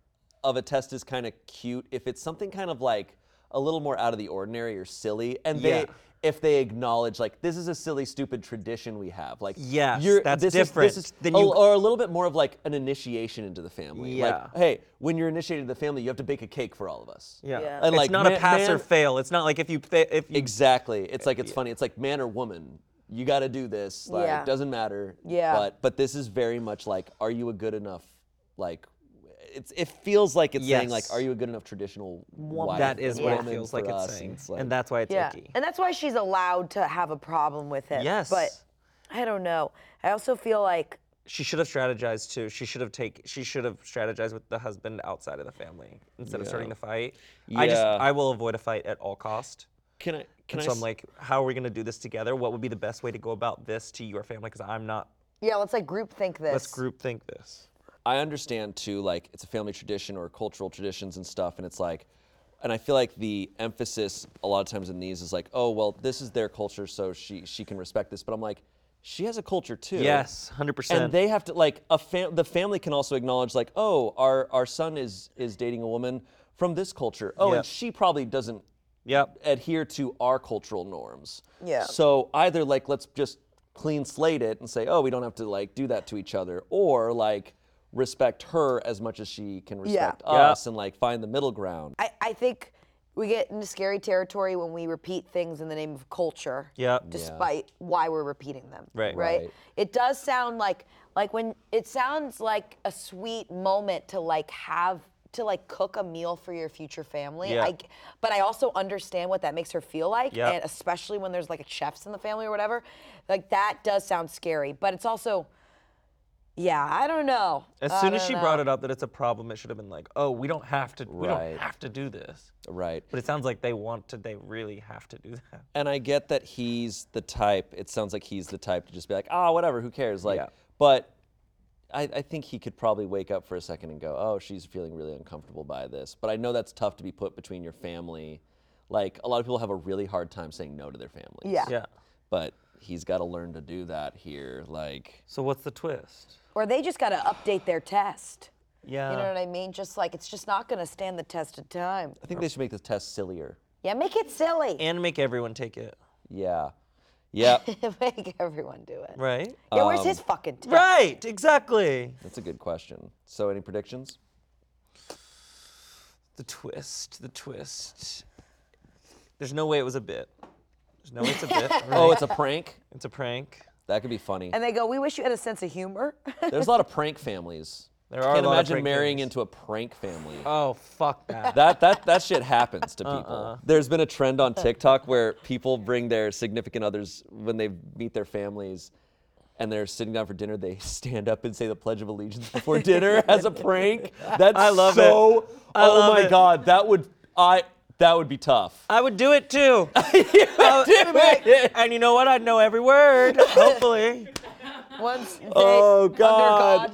of a test is kind of cute if it's something kind of like a little more out of the ordinary or silly, and they Yeah. if they acknowledge like this is a silly, stupid tradition we have. Like yeah that's this different Is, this is than a- or a little bit more of like an initiation into the family. Yeah. Like, hey, when you're initiated into the family, you have to bake a cake for all of us. Yeah. Yeah. And it's like not a man- pass or fail. It's not like if you if you Exactly. It's like it's funny. It's like man or woman. You got to do this. Like Yeah. doesn't matter. Yeah. But but this is very much like, are you a good enough like? It's it feels like it's saying like, Yes. are you a good enough traditional wife? that is what it woman feels for like it's saying, It's like- and that's why it's Yeah, icky. and that's why she's allowed to have a problem with it. Yes. but I don't know. I also feel like she should have strategized too. She should have take. She should have strategized with the husband outside of the family instead of starting the fight. I just Yeah. I will avoid a fight at all cost. Can I? Can And I? so I'm s- like, how are we gonna do this together? What would be the best way to go about this to your family? Because I'm not. yeah, let's like group think this. Let's group think this. I understand too, like it's a family tradition or cultural traditions and stuff, and it's like, and I feel like the emphasis a lot of times in these is like, oh well, this is their culture, so she she can respect this. But I'm like, she has a culture too. Yes, hundred percent. And they have to like a fam- the family can also acknowledge like, oh, our our son is is dating a woman from this culture. Oh, Yep. and she probably doesn't Yep. adhere to our cultural norms. Yeah. So either like let's just clean slate it and say, oh, we don't have to like do that to each other, or like respect her as much as she can respect Yeah. us and like find the middle ground. I, I think we get into scary territory when we repeat things in the name of culture. Yep. Despite why we're repeating them. Right. Right. Right. It does sound like like when it sounds like a sweet moment to like have to like cook a meal for your future family. Yeah. I, but I also understand what that makes her feel like, Yep. and especially when there's like a chefs in the family or whatever. Like that does sound scary, but it's also, yeah, I don't know. As soon as she know. brought it up that it's a problem, it should have been like, oh, we don't have to. We Right. don't have to do this. Right. But it sounds like they want to. They really have to do that. And I get that he's the type. It sounds like he's the type to just be like, ah, whatever, who cares? Like, Yeah. but I, I think he could probably wake up for a second and go, oh, she's feeling really uncomfortable by this. But I know that's tough to be put between your family. Like a lot of people have a really hard time saying no to their families. Yeah. Yeah. But he's got to learn to do that here. Like, So what's the twist? Or they just got to update their test. Yeah. You know what I mean? Just like it's just not going to stand the test of time. I think they should make the test sillier. Yeah, make it silly. and make everyone take it. Yeah. Yeah. make everyone do it. Right. Yeah, where's Um, his fucking test? Right. Exactly. That's a good question. So, any predictions? The twist. The twist. There's no way it was a bit. There's no it's a bit. Right? Oh, it's a prank? it's a prank. That could be funny. And they go, we wish you had a sense of humor. There's a lot of prank families. There are a Can't lot of imagine prank marrying families. into a prank family. Oh fuck that. that that that shit happens to uh-uh. people. Uh-uh. There's been a trend on TikTok where people bring their significant others when they meet their families and they're sitting down for dinner, they stand up and say the Pledge of Allegiance before dinner as a prank. That's I love so, it. I oh love my it. god, that would I that would be tough. I would do it too. Do it, and you know what? I'd know every word. Hopefully. Once they, Oh, under God.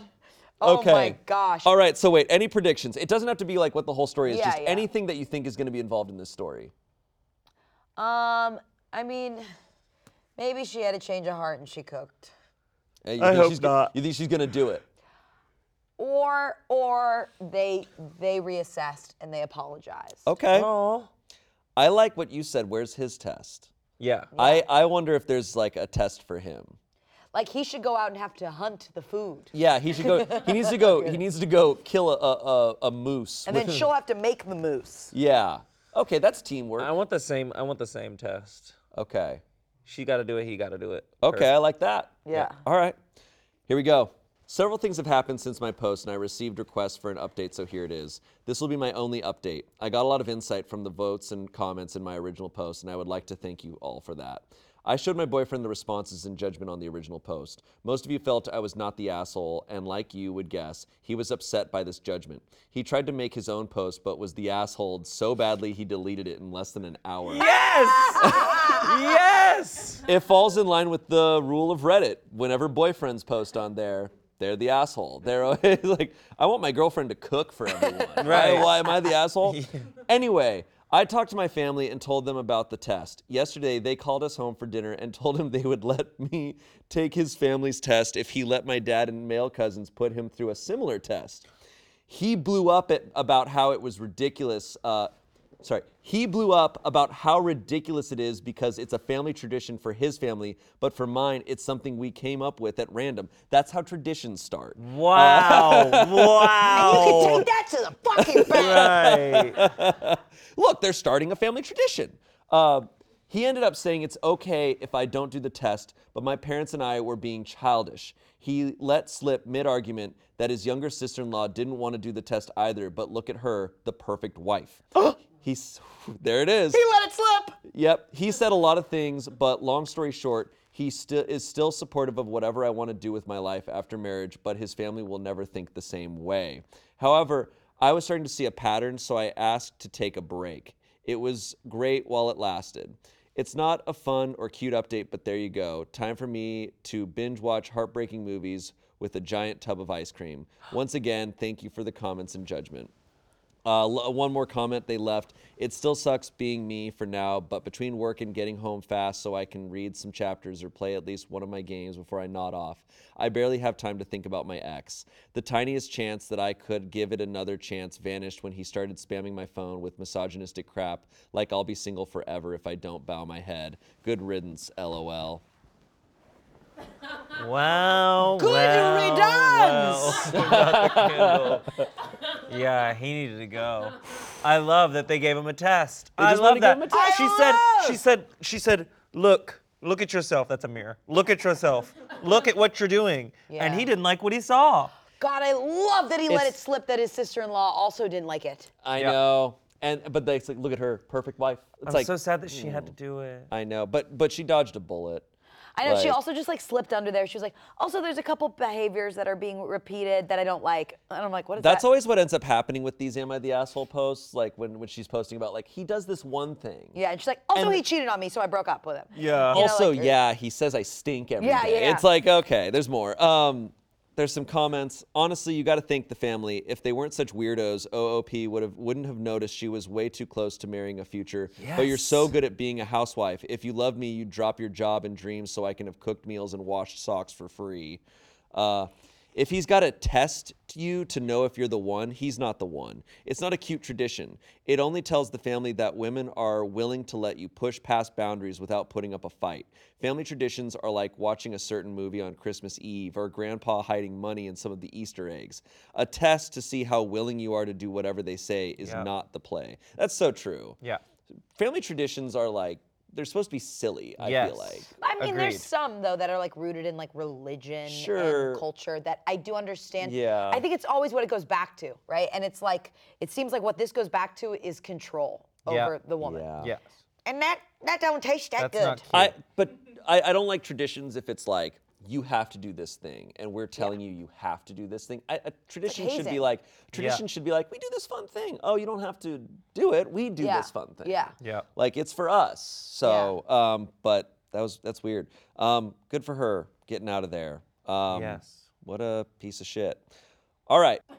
Oh okay. my gosh. All right, so wait, any predictions? It doesn't have to be like what the whole story is, Yeah, just yeah. anything that you think is going to be involved in this story. Um, I mean, maybe she had a change of heart and she cooked. Uh, you I think hope she's go- not. You think she's going to do it? Or or they they reassessed and they apologized. Okay. Oh. I like what you said. Where's his test? Yeah. I, I wonder if there's like a test for him. Like he should go out and have to hunt the food. Yeah, he should go. He needs to go. He needs to go kill a a, a, a moose. And then with- she'll have to make the moose. Yeah. Okay, that's teamwork. I want the same. I want the same test. Okay. She got to do it. He got to do it. Okay, I like that. Yeah. All right. Here we go. Several things have happened since my post, and I received requests for an update, so here it is. This will be my only update. I got a lot of insight from the votes and comments in my original post, and I would like to thank you all for that. I showed my boyfriend the responses and judgment on the original post. Most of you felt I was not the asshole, and like you would guess, he was upset by this judgment. He tried to make his own post, but was the asshole so badly he deleted it in less than an hour. Yes. yes. It falls in line with the rule of Reddit. Whenever boyfriends post on there, they're the asshole. They're always like, I want my girlfriend to cook for everyone. Right. Why, why am I the asshole? Anyway, I talked to my family and told them about the test. Yesterday, they called us home for dinner and told him they would let me take his family's test if he let my dad and male cousins put him through a similar test. He blew up at about how it was ridiculous. Uh, sorry, he blew up about how ridiculous it is because it's a family tradition for his family, but for mine, it's something we came up with at random. That's how traditions start. Wow. wow. You can take that to the fucking bank. Right. Look, they're starting a family tradition. Uh, he ended up saying it's okay if I don't do the test, but my parents and I were being childish. He let slip mid argument that his younger sister in law didn't want to do the test either, but look at her, the perfect wife. He's, there it is. He let it slip. Yep, he said a lot of things, but long story short, he still is still supportive of whatever I want to do with my life after marriage, but his family will never think the same way. However, I was starting to see a pattern, so I asked to take a break. It was great while it lasted. It's not a fun or cute update, but there you go. Time for me to binge watch heartbreaking movies with a giant tub of ice cream. Once again, thank you for the comments and judgment. Uh, l- one more comment they left. It still sucks being me for now, but between work and getting home fast so I can read some chapters or play at least one of my games before I nod off, I barely have time to think about my ex. The tiniest chance that I could give it another chance vanished when he started spamming my phone with misogynistic crap like I'll be single forever if I don't bow my head. Good riddance, lol. Wow. Good wow, wow. yeah, he needed to go. I love that they gave him a test. I just love that. give him a test. She I said, she said, she said, look, look at yourself. That's a mirror. Look at yourself. Look at what you're doing. And he didn't like what he saw. God, I love that he let it slip that his sister-in-law also didn't like it. I Yeah. know. And but they it's like, look at her, perfect wife. It's I'm like so sad that she had to hmm. do it. I know, but but she dodged a bullet. I know she Like- also just like slipped under there. She was like, also there's a couple behaviors that are being repeated that I don't like. And I'm like, what is that? That's that? always what ends up happening with these "Am I the Asshole" posts. Like when, when she's posting about like he does this one thing. Yeah, and she's like, also And- he cheated on me, so I broke up with him. Yeah. You know, also, like, or- yeah, he says I stink every day. Yeah, yeah, yeah. It's like okay, there's more. Um, there's some comments. Honestly, you got to thank the family. If they weren't such weirdos, OOP would have wouldn't have noticed she was way too close to marrying a future. But you're so good at being a housewife. If you love me, you'd drop your job and dreams so I can have cooked meals and washed socks for free. Uh, if he's got to test to you to know if you're the one, he's not the one. It's not a cute tradition. It only tells the family that women are willing to let you push past boundaries without putting up a fight. Family traditions are like watching a certain movie on Christmas Eve or grandpa hiding money in some of the Easter eggs. A test to see how willing you are to do whatever they say is not the play. That's so true. Yeah. Family traditions are like, they're supposed to be silly, I Yes. feel like. I mean, Agreed. there's some though that are like rooted in like religion Sure. and culture that I do understand. Yeah. I think it's always what it goes back to, right? And it's like it seems like what this goes back to is control Yeah. over the woman. Yeah. Yes. And that that don't taste that That's good. not cute. I but I, I don't like traditions if it's like you have to do this thing and we're telling you you have to do this thing. I, a tradition should be like tradition should be like we do this fun thing. Oh, you don't have to do it. We do Yeah. this fun thing. Yeah. Yeah. Like it's for us. So, um, but that was that's weird. Um, good for her getting out of there. Um, Yes. What a piece of shit. All right.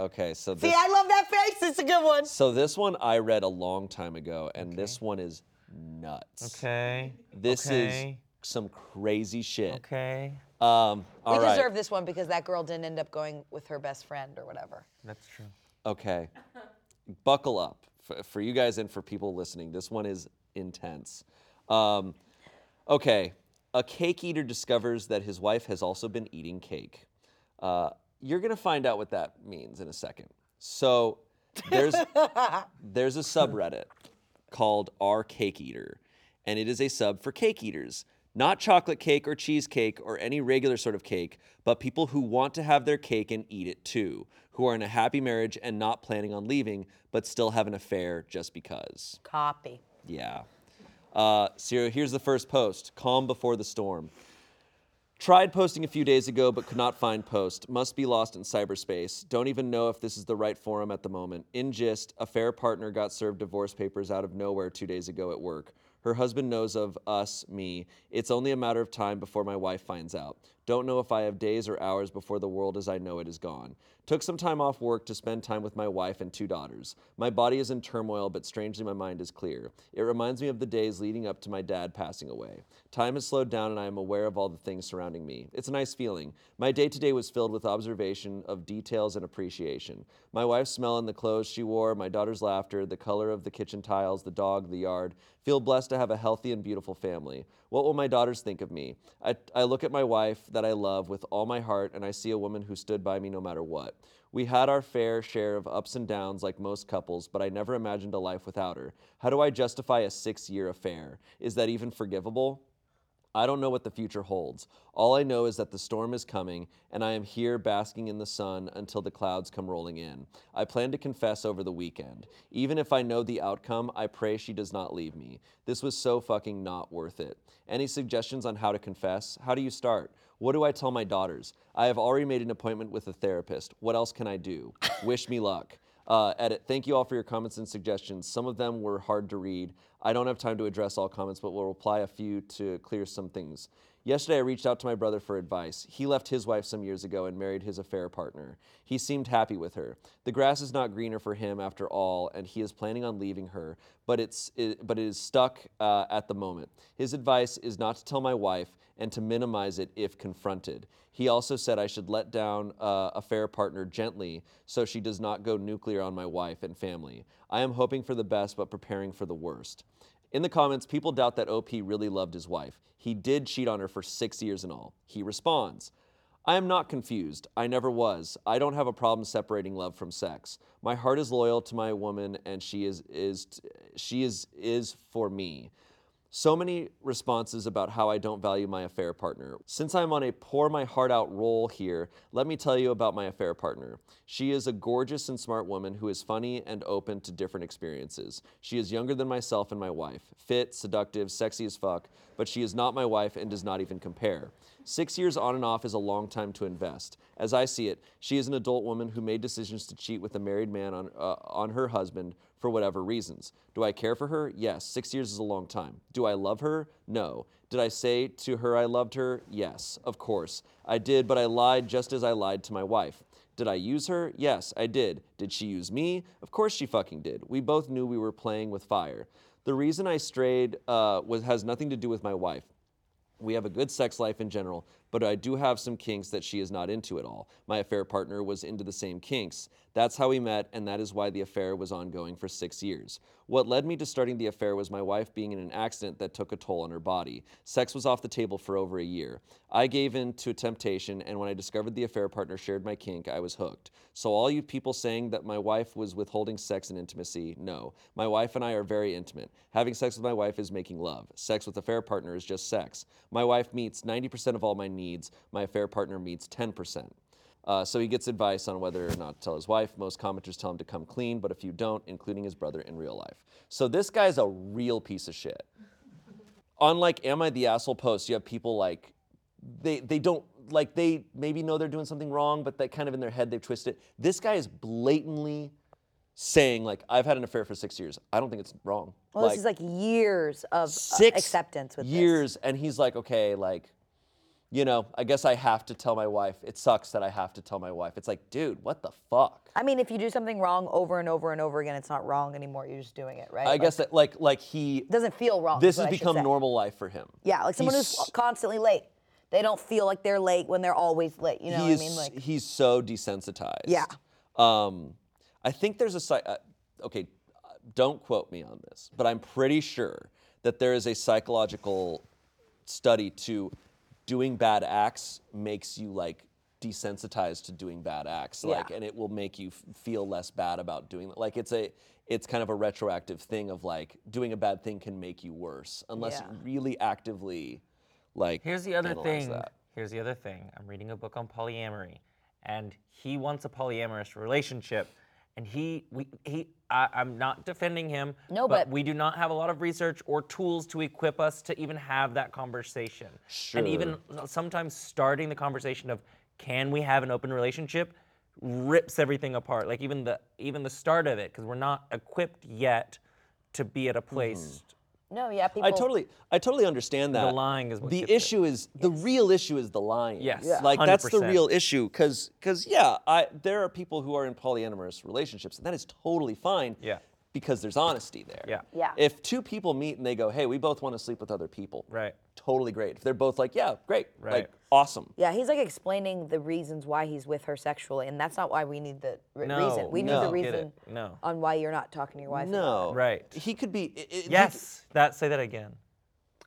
Okay, so this See, I love that face. It's a good one. so this one I read a long time ago, and this one is nuts. Okay. This okay. is some crazy shit. Okay. Um, all we right. deserve this one because that girl didn't end up going with her best friend or whatever. That's true. Okay. Buckle up for, for you guys and for people listening. This one is intense. Um, okay. A cake eater discovers that his wife has also been eating cake. Uh, you're going to find out what that means in a second. So there's, there's a subreddit called R Cake Eater, and it is a sub for cake eaters. Not chocolate cake or cheesecake or any regular sort of cake, but people who want to have their cake and eat it too, who are in a happy marriage and not planning on leaving, but still have an affair just because. Copy. Yeah. Uh, so here's the first post Calm before the storm. Tried posting a few days ago, but could not find post. Must be lost in cyberspace. Don't even know if this is the right forum at the moment. In gist, a fair partner got served divorce papers out of nowhere two days ago at work. Her husband knows of us, me. It's only a matter of time before my wife finds out. Don't know if I have days or hours before the world as I know it is gone. Took some time off work to spend time with my wife and two daughters. My body is in turmoil, but strangely my mind is clear. It reminds me of the days leading up to my dad passing away. Time has slowed down and I am aware of all the things surrounding me. It's a nice feeling. My day to day was filled with observation of details and appreciation. My wife's smell and the clothes she wore, my daughter's laughter, the color of the kitchen tiles, the dog, the yard. Feel blessed to have a healthy and beautiful family. What will my daughters think of me? I, I look at my wife that I love with all my heart and I see a woman who stood by me no matter what. We had our fair share of ups and downs like most couples, but I never imagined a life without her. How do I justify a six year affair? Is that even forgivable? I don't know what the future holds. All I know is that the storm is coming, and I am here basking in the sun until the clouds come rolling in. I plan to confess over the weekend. Even if I know the outcome, I pray she does not leave me. This was so fucking not worth it. Any suggestions on how to confess? How do you start? What do I tell my daughters? I have already made an appointment with a therapist. What else can I do? Wish me luck. Uh, edit. Thank you all for your comments and suggestions. Some of them were hard to read. I don't have time to address all comments, but we'll reply a few to clear some things. Yesterday, I reached out to my brother for advice. He left his wife some years ago and married his affair partner. He seemed happy with her. The grass is not greener for him after all, and he is planning on leaving her, but, it's, it, but it is stuck uh, at the moment. His advice is not to tell my wife and to minimize it if confronted. He also said I should let down uh, affair partner gently so she does not go nuclear on my wife and family. I am hoping for the best, but preparing for the worst. In the comments, people doubt that OP really loved his wife. He did cheat on her for six years and all. He responds, I am not confused. I never was. I don't have a problem separating love from sex. My heart is loyal to my woman and she is is she is is for me. So many responses about how I don't value my affair partner. Since I'm on a pour my heart out roll here, let me tell you about my affair partner. She is a gorgeous and smart woman who is funny and open to different experiences. She is younger than myself and my wife, fit, seductive, sexy as fuck, but she is not my wife and does not even compare. Six years on and off is a long time to invest. As I see it, she is an adult woman who made decisions to cheat with a married man on, uh, on her husband for whatever reasons. Do I care for her? Yes. Six years is a long time. Do I love her? No. Did I say to her I loved her? Yes, of course. I did, but I lied just as I lied to my wife. Did I use her? Yes, I did. Did she use me? Of course she fucking did. We both knew we were playing with fire. The reason I strayed uh, was, has nothing to do with my wife. We have a good sex life in general, but I do have some kinks that she is not into at all. My affair partner was into the same kinks. That's how we met, and that is why the affair was ongoing for six years. What led me to starting the affair was my wife being in an accident that took a toll on her body. Sex was off the table for over a year. I gave in to temptation, and when I discovered the affair partner shared my kink, I was hooked. So, all you people saying that my wife was withholding sex and intimacy, no. My wife and I are very intimate. Having sex with my wife is making love. Sex with a affair partner is just sex. My wife meets 90% of all my needs, my affair partner meets 10%. Uh, so he gets advice on whether or not to tell his wife. Most commenters tell him to come clean, but a few don't, including his brother in real life. So this guy's a real piece of shit. Unlike Am I the Asshole post, you have people like, they, they don't, like they maybe know they're doing something wrong, but that kind of in their head they've twisted it. This guy is blatantly saying like, I've had an affair for six years. I don't think it's wrong. Well, this is like years of uh, six acceptance with this. years and he's like okay like you know i guess i have to tell my wife it sucks that i have to tell my wife it's like dude what the fuck I mean, if you do something wrong over and over and over again, it's not wrong anymore. You're just doing it, right? i Like, guess that like like he it doesn't feel wrong. this is has what I should become say. normal life for him Yeah, like someone He's- who's constantly late. They don't feel like they're late when they're always late. You know what I he's mean? Like, he's so desensitized Yeah. um i think there's a psy- uh, okay uh, don't quote me on this but i'm pretty sure that there is a psychological study to doing bad acts makes you like desensitized to doing bad acts like Yeah. and it will make you f- feel less bad about doing like it's a it's kind of a retroactive thing of like doing a bad thing can make you worse unless Yeah. you really actively like Here's the other thing. that. Here's the other thing. I'm reading a book on polyamory, and he wants a polyamorous relationship, and he we he. I, I'm not defending him. No, but- we do not have a lot of research or tools to equip us to even have that conversation. Sure. And even sometimes starting the conversation of can we have an open relationship rips everything apart. Like even the even the start of it, because we're not equipped yet to be at a place mm-hmm. No, yeah, people. I totally, I totally understand that. The lying is what the gets issue is the real issue is the lying. Yes. Yeah. like that's the real issue. Because, because yeah, I there are people who are in polyamorous relationships, and that is totally fine. Yeah. Because there's honesty there. Yeah. Yeah. If two people meet and they go, "Hey, we both want to sleep with other people," Right. Totally great. If they're both like, "Yeah, great," Right. like awesome. Yeah, he's like explaining the reasons why he's with her sexually, and that's not why we need the re- No, reason. We need no. the Get it. reason No. on why you're not talking to your wife. No. Right. He could be. it- it- he Yes. That. Say that again.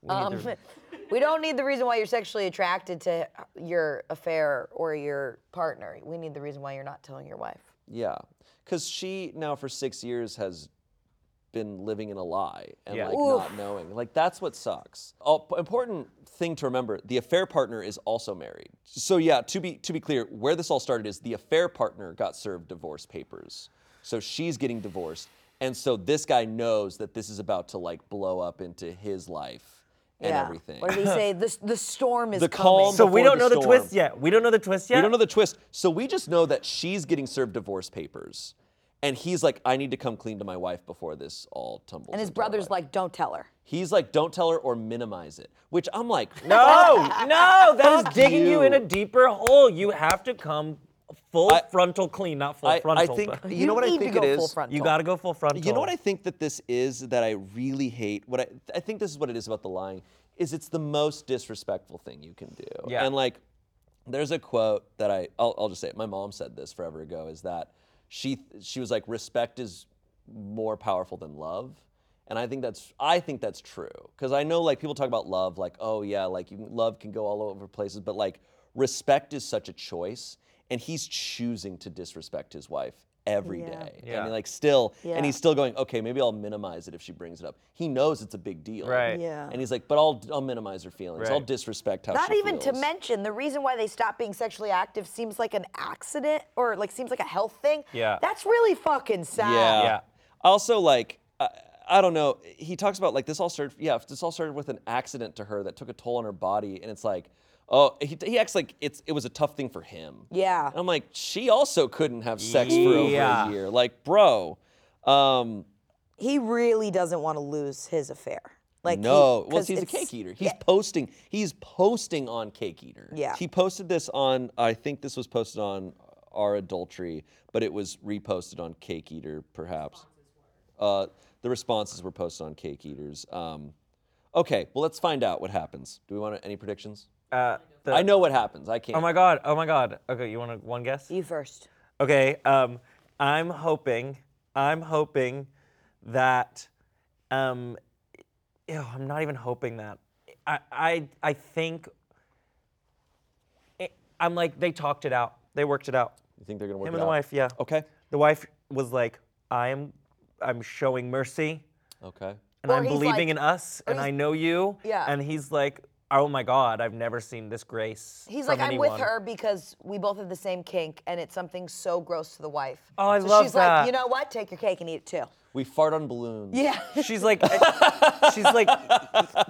We need Um, to- we don't need the reason why you're sexually attracted to your affair or your partner. We need the reason why you're not telling your wife. Yeah, because she now for six years has been living in a lie and Yeah. like not knowing. Like that's what sucks. Oh, p- important thing to remember: the affair partner is also married. So yeah, to be to be clear, where this all started is the affair partner got served divorce papers, so she's getting divorced, and so this guy knows that this is about to like blow up into his life and yeah. everything. What did he say? The, the storm is The coming. calm- so we don't know the the twist yet. We don't know the twist yet. We don't know the twist. So we just know that she's getting served divorce papers. And he's like, I need to come clean to my wife before this all tumbles. and his brother's like, don't tell her. he's like, don't tell her or minimize it. Which I'm like, No, no, that is digging you. in a deeper hole. You have to come full I- frontal clean, not full I, I frontal. think, but you know what I think to go it full frontal. you got to go full frontal. You know what I think that this is that I really hate? What I, I think this is what it is about the lying, is it's the most disrespectful thing you can do. Yeah. And like, there's a quote that I, I'll, I'll just say it. My mom said this forever ago is that she, she was like, respect is more powerful than love. And I think that's, I think that's true. Cause I know like people talk about love, like, oh yeah, like you, love can go all over places, but like respect is such a choice. And he's choosing to disrespect his wife every Yeah. day. Yeah. And like still, Yeah. and he's still going, okay, maybe I'll minimize it if she brings it up. He knows it's a big deal. Right. Yeah. And he's like, but I'll, I'll minimize her feelings. I'll disrespect how Not she even to mention the reason why they stopped being sexually active seems like an accident or like seems like a health thing. Yeah. That's really fucking sad. Yeah. Yeah. Also, like, I, I don't know. He talks about like this all started. Yeah, this all started with an accident to her that took a toll on her body, and it's like, oh, he, he acts like it's it was a tough thing for him. Yeah. And I'm like, she also couldn't have sex for over Yeah. a year. Like, bro. Um, He really doesn't want to lose his affair. Like he- no, well, 'cause he's a it's- cake eater. He's yeah. posting. He's posting on Cake Eater. Yeah. He posted this on. I think this was posted on our adultery, but it was reposted on Cake Eater, perhaps. Uh, the responses were posted on Cake Eaters. Um, okay, well, let's find out what happens. Do we want any predictions? Uh, the- I know what happens. I can't. Oh my god. Oh my god. Okay, you want a, one guess? You first. Okay, um, I'm hoping, I'm hoping that, um, ew, I'm not even hoping that. I, I, I think, it, I'm like, they talked it out. They worked it out. You think they're gonna work Him it out? Him and the wife, yeah. Okay. The wife was like, I am, I'm showing mercy Okay. and Or I'm believing like- in us and I know you. Yeah. And he's like, oh my God, I've never seen this grace. He's from like, I'm with anyone." her because we both have the same kink, and it's something so gross to the wife. Oh, I so love she's that. like, you know what? Take your cake and eat it too. We fart on balloons. Yeah. She's like, she's like,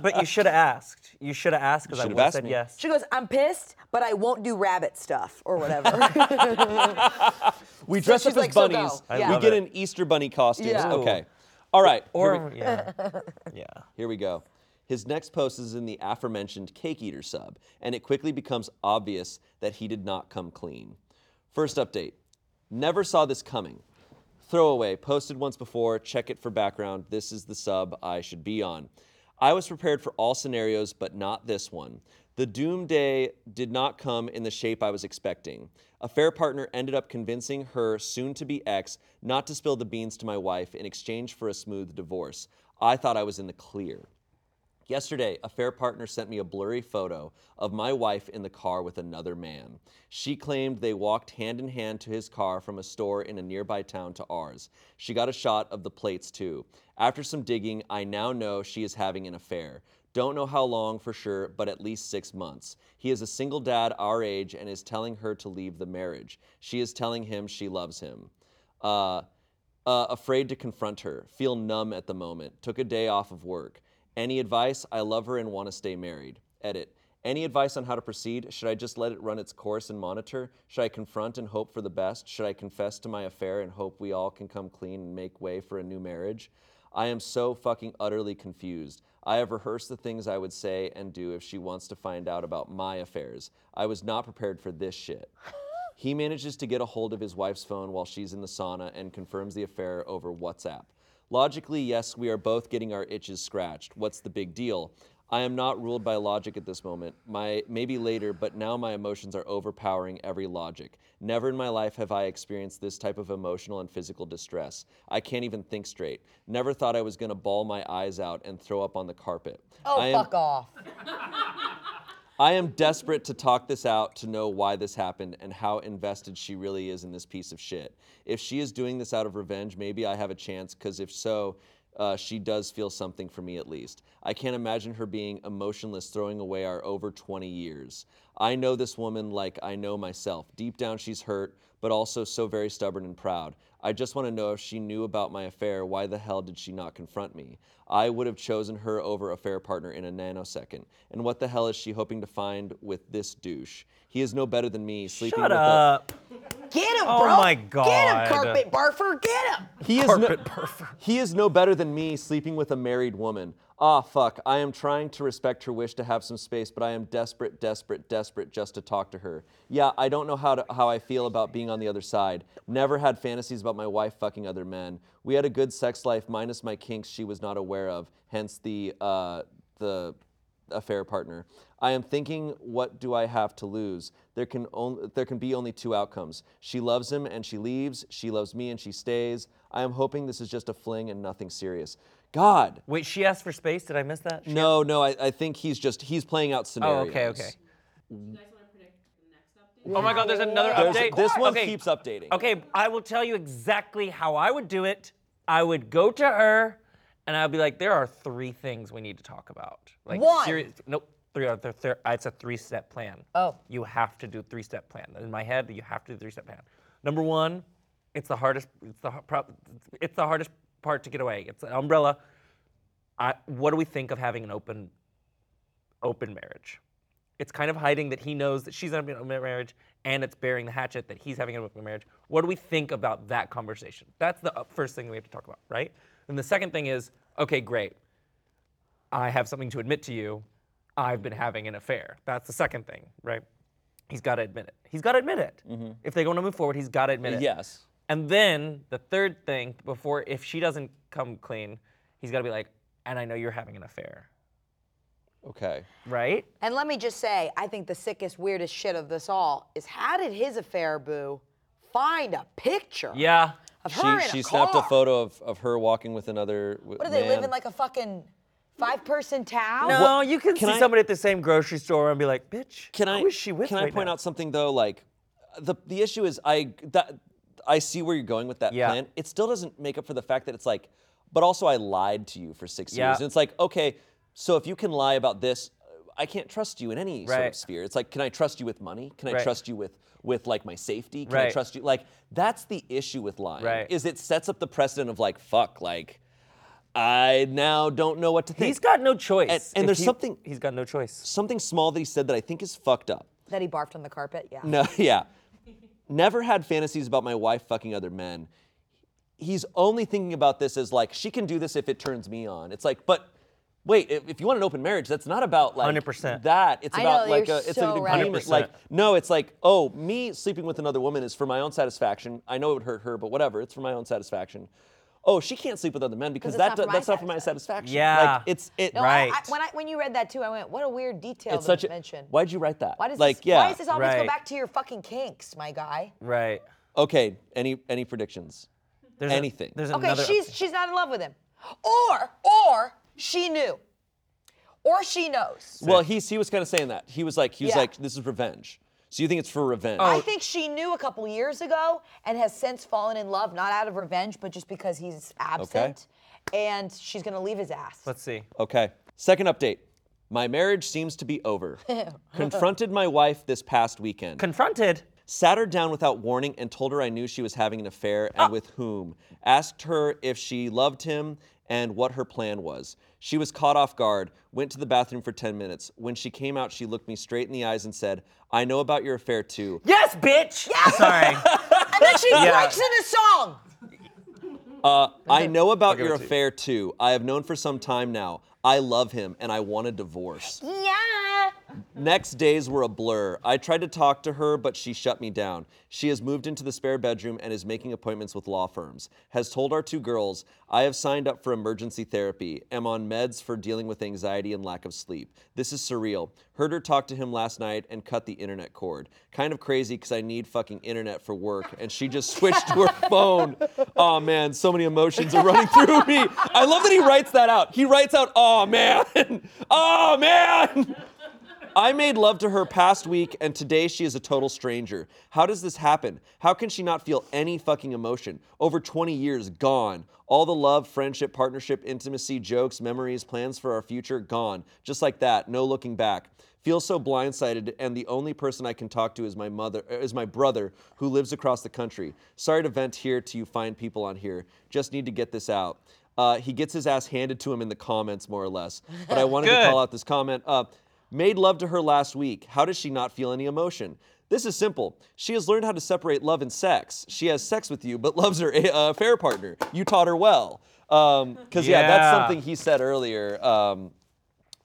but you should have asked. You should have asked because I should've would have asked said me. yes. She goes, I'm pissed, but I won't do rabbit stuff or whatever. We dress she's up as like, so go. bunnies. I we love get it. in Easter bunny costumes. Yeah. Okay. All right. here we- yeah, yeah. Here we go. His next post is in the aforementioned Cake Eater sub, and it quickly becomes obvious that he did not come clean. First update Never saw this coming. Throwaway, posted once before, check it for background. This is the sub I should be on. I was prepared for all scenarios, but not this one. The doomsday did not come in the shape I was expecting. A fair partner ended up convincing her soon to be ex not to spill the beans to my wife in exchange for a smooth divorce. I thought I was in the clear. Yesterday, a fair partner sent me a blurry photo of my wife in the car with another man. She claimed they walked hand in hand to his car from a store in a nearby town to ours. She got a shot of the plates too. After some digging, I now know she is having an affair. Don't know how long for sure, but at least six months. He is a single dad our age and is telling her to leave the marriage. She is telling him she loves him. Uh, uh, afraid to confront her. Feel numb at the moment. Took a day off of work. Any advice? I love her and want to stay married. Edit. Any advice on how to proceed? Should I just let it run its course and monitor? Should I confront and hope for the best? Should I confess to my affair and hope we all can come clean and make way for a new marriage? I am so fucking utterly confused. I have rehearsed the things I would say and do if she wants to find out about my affairs. I was not prepared for this shit. He manages to get a hold of his wife's phone while she's in the sauna and confirms the affair over WhatsApp. Logically, yes, we are both getting our itches scratched. What's the big deal? I am not ruled by logic at this moment. My maybe later, but now my emotions are overpowering every logic. Never in my life have I experienced this type of emotional and physical distress. I can't even think straight. Never thought I was going to bawl my eyes out and throw up on the carpet. Oh, I am, fuck off. I am desperate to talk this out to know why this happened and how invested she really is in this piece of shit. If she is doing this out of revenge, maybe I have a chance, because if so, uh, she does feel something for me at least. I can't imagine her being emotionless, throwing away our over 20 years. I know this woman like I know myself. Deep down, she's hurt, but also so very stubborn and proud. I just want to know if she knew about my affair, why the hell did she not confront me? I would have chosen her over a fair partner in a nanosecond. And what the hell is she hoping to find with this douche? He is no better than me, sleeping Shut with up. Get him, Oh bro. my Get God. him, carpet barfer. Get him. a. He is no, Carpet perfect. He is no better than me, sleeping with a married woman. Ah, fuck. I am trying to respect her wish to have some space, but I am desperate, desperate, desperate just to talk to her. Yeah, I don't know how to, how I feel about being on the other side. Never had fantasies about my wife fucking other men. We had a good sex life, minus my kinks she was not aware of. Hence the uh, the affair partner. I am thinking, what do I have to lose? There can only there can be only two outcomes. She loves him and she leaves. She loves me and she stays. I am hoping this is just a fling and nothing serious. God, Wait, she asked for space. Did I miss that? She no, no. I, I think he's just he's playing out scenarios. Oh, scenarios. okay, okay. You guys want to predict the next update? Oh my God, there's another There's- update. this one Okay. keeps updating. Okay, I will tell you exactly how I would do it. I would go to her, and I'd be like, "There are three things we need to talk about." Like, One. Serious, nope. Three. Are there, there, it's a three-step plan. Oh. You have to do three-step plan. In my head, you have to do three-step plan. Number one, it's the hardest. It's the har- prob- it's the hardest part to get away. It's an umbrella. I, what do we think of having an open, open marriage? It's kind of hiding that he knows that she's having an open marriage, and it's bearing the hatchet that he's having an open marriage. What do we think about that conversation? That's the first thing we have to talk about, right? And the second thing is, okay, great. I have something to admit to you. I've been having an affair. That's the second thing, right? He's got to admit it. He's got to admit it. Mm-hmm. If they want to move forward, he's got to admit it. Yes. And then the third thing, before if she doesn't come clean, he's got to be like, and I know you're having an affair, Okay. right? And let me just say, I think the sickest, weirdest shit of this all is how did his affair boo find a picture Yeah. of She her in she a snapped a car? photo of, of her walking with another. w- What do they live in like a fucking five-person town? No, you can, can see I- somebody at the same grocery store and be like, bitch, Can I? who is she with Can I right point now? out something though? Like, the the issue is I that I see where you're going with that Yeah. plan. It still doesn't make up for the fact that it's like, but also I lied to you for six Yeah. years, and it's like, okay, so if you can lie about this, uh, I can't trust you in any sort of sphere. It's like, can I trust you with money? Can I Right. trust you with with like my safety? Can I Right. trust you? Like, that's the issue with lying. Right. Is it sets up the precedent of like, fuck, like. I now don't know what to think. He's got no choice. And- and If there's he- something- He's got no choice. something small that he said that I think is fucked up. That he barfed on the carpet? Yeah. No, yeah. Never had fantasies about my wife fucking other men. He's only thinking about this as like, she can do this if it turns me on. It's like, but wait, if, if you want an open marriage, that's not about like 100%. that. It's I about know, like you're a, it's so an right. agreement. 100%. Like, no, it's like, oh, me sleeping with another woman is for my own satisfaction. I know it would hurt her, but whatever, it's for my own satisfaction. Oh, she can't sleep with other men because that not for my that's not for my satisfaction. Yeah. Like it's it No, I- Right. I, when, I, when you read that too, I went, what a weird detail it's to such a mention. Why'd you write that? Why does like this, yeah. why does this always go Right. back to your fucking kinks, my guy? Right. Okay, any any predictions? There's a- Anything. there's Okay, another. she's she's not in love with him. Or or she knew. Or she knows. Well, he's he was kind of saying that. He was like he was Yeah. like this is revenge. So you think it's for revenge? I oh. think she knew a couple years ago and has since fallen in love, not out of revenge, but just because he's absent. And she's gonna leave his ass. Let's see. Okay. Second update. My marriage seems to be over. Confronted my wife this past weekend. Confronted. Sat her down without warning and told her I knew she was having an affair and ah. with whom. Asked her if she loved him and what her plan was. She was caught off guard, went to the bathroom for 10 minutes. When she came out, she looked me straight in the eyes and said, I know about your affair too. Yes, bitch. Yes. Sorry. and then she Yeah. breaks into song. Uh, I know about give your it to you. affair too. I have known for some time now. I love him and I want a divorce. Yeah. Next days were a blur. I tried to talk to her, but she shut me down. She has moved into the spare bedroom and is making appointments with law firms. Has told our two girls, I have signed up for emergency therapy, am on meds for dealing with anxiety and lack of sleep. This is surreal. Heard her talk to him last night and cut the internet cord. Kind of crazy because I need fucking internet for work, and she just switched to her phone. Oh man, so many emotions are running through me. I love that he writes that out. He writes out, oh man, oh man. I made love to her past week, and today she is a total stranger. How does this happen? How can she not feel any fucking emotion? Over 20 years, gone. All the love, friendship, partnership, intimacy, jokes, memories, plans for our future, gone. Just like that, no looking back. Feel so blindsided, and the only person I can talk to is my mother, uh, is my brother, who lives across the country. Sorry to vent here to you fine people on here. Just need to get this out. Uh, he gets his ass handed to him in the comments, more or less. But I wanted to Good. call out this comment. Uh, made love to her last week. How does she not feel any emotion? This is simple. She has learned how to separate love and sex. She has sex with you, but loves her uh, affair partner. You taught her well. Because, yeah. that's something he said earlier. Um,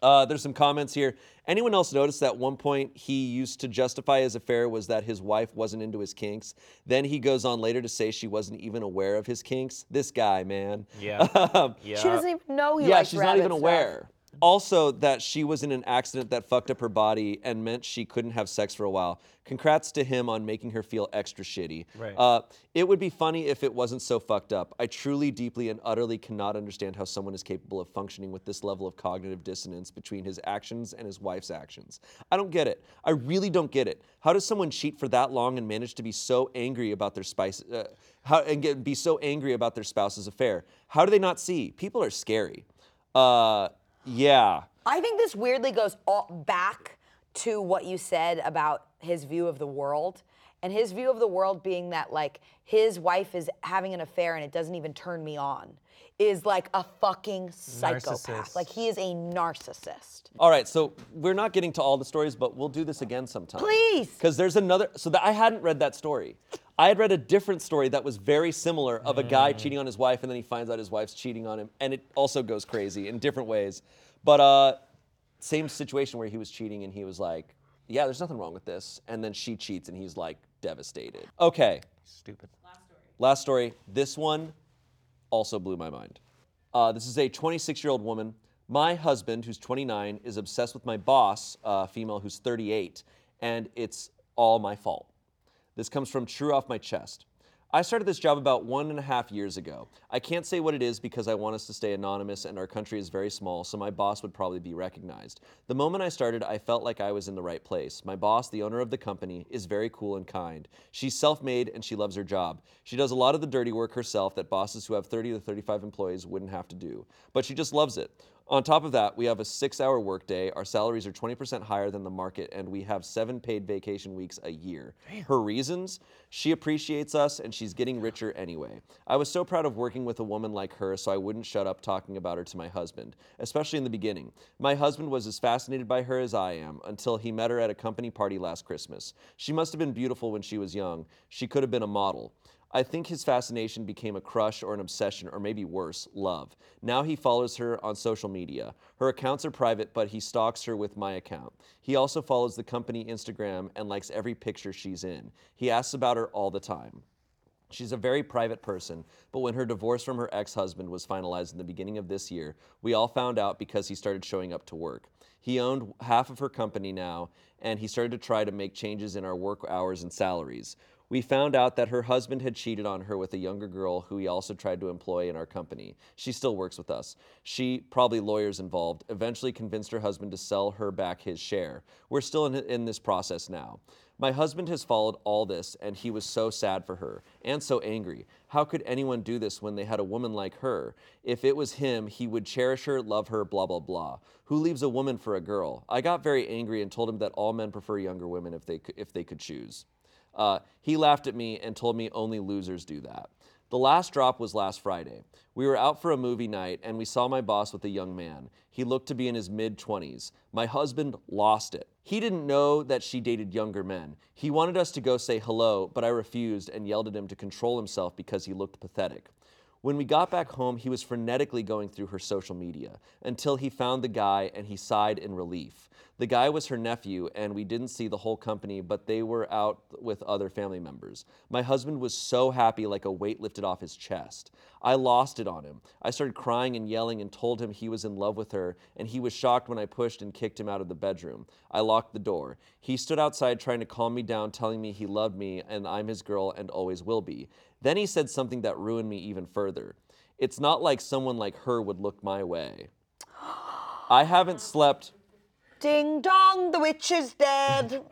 uh, there's some comments here. Anyone else notice that one point he used to justify his affair was that his wife wasn't into his kinks? Then he goes on later to say she wasn't even aware of his kinks. This guy, man. Yeah. Um, yeah. She doesn't even know he yeah, likes she's not even rabbit stuff. Also, that she was in an accident that fucked up her body and meant she couldn't have sex for a while. Congrats to him on making her feel extra shitty. Right. Uh, it would be funny if it wasn't so fucked up. I truly, deeply, and utterly cannot understand how someone is capable of functioning with this level of cognitive dissonance between his actions and his wife's actions. I don't get it. I really don't get it. How does someone cheat for that long and manage to be so angry about their spice, uh, how, and get, be so angry about their spouse's affair? How do they not see? People are scary. Uh, yeah. I think this weirdly goes all back to what you said about his view of the world. And his view of the world being that, like, his wife is having an affair and it doesn't even turn me on is like a fucking psychopath. Narcissist. Like, he is a narcissist. All right, so we're not getting to all the stories, but we'll do this again sometime. Please. Because there's another. So that I hadn't read that story. I had read a different story that was very similar of a guy cheating on his wife, and then he finds out his wife's cheating on him, and it also goes crazy in different ways. But uh, same situation where he was cheating, and he was like, "Yeah, there's nothing wrong with this," and then she cheats, and he's like devastated. Okay, Stupid. Last story. This one also blew my mind. Uh, this is a 26 year old woman. My husband, who's 29, is obsessed with my boss, a female who's 38, and it's all my fault. This comes from True Off My Chest. I started this job about one and a half years ago. I can't say what it is because I want us to stay anonymous and our country is very small, so my boss would probably be recognized. The moment I started, I felt like I was in the right place. My boss, the owner of the company, is very cool and kind. She's self made and she loves her job. She does a lot of the dirty work herself that bosses who have 30 to 35 employees wouldn't have to do, but she just loves it. On top of that, we have a six hour workday. Our salaries are 20% higher than the market, and we have seven paid vacation weeks a year. Her reasons? She appreciates us and she's getting richer anyway. I was so proud of working with a woman like her, so I wouldn't shut up talking about her to my husband, especially in the beginning. My husband was as fascinated by her as I am until he met her at a company party last Christmas. She must have been beautiful when she was young. She could have been a model. I think his fascination became a crush or an obsession, or maybe worse, love. Now he follows her on social media. Her accounts are private, but he stalks her with my account. He also follows the company Instagram and likes every picture she's in. He asks about her all the time. She's a very private person, but when her divorce from her ex husband was finalized in the beginning of this year, we all found out because he started showing up to work. He owned half of her company now, and he started to try to make changes in our work hours and salaries. We found out that her husband had cheated on her with a younger girl who he also tried to employ in our company. She still works with us. She, probably lawyers involved, eventually convinced her husband to sell her back his share. We're still in, in this process now. My husband has followed all this, and he was so sad for her and so angry. How could anyone do this when they had a woman like her? If it was him, he would cherish her, love her, blah, blah, blah. Who leaves a woman for a girl? I got very angry and told him that all men prefer younger women if they, if they could choose. Uh, he laughed at me and told me only losers do that. The last drop was last Friday. We were out for a movie night and we saw my boss with a young man. He looked to be in his mid 20s. My husband lost it. He didn't know that she dated younger men. He wanted us to go say hello, but I refused and yelled at him to control himself because he looked pathetic. When we got back home, he was frenetically going through her social media until he found the guy and he sighed in relief. The guy was her nephew, and we didn't see the whole company, but they were out with other family members. My husband was so happy, like a weight lifted off his chest. I lost it on him. I started crying and yelling and told him he was in love with her, and he was shocked when I pushed and kicked him out of the bedroom. I locked the door. He stood outside trying to calm me down, telling me he loved me and I'm his girl and always will be. Then he said something that ruined me even further. It's not like someone like her would look my way. I haven't slept. Ding dong, the witch is dead.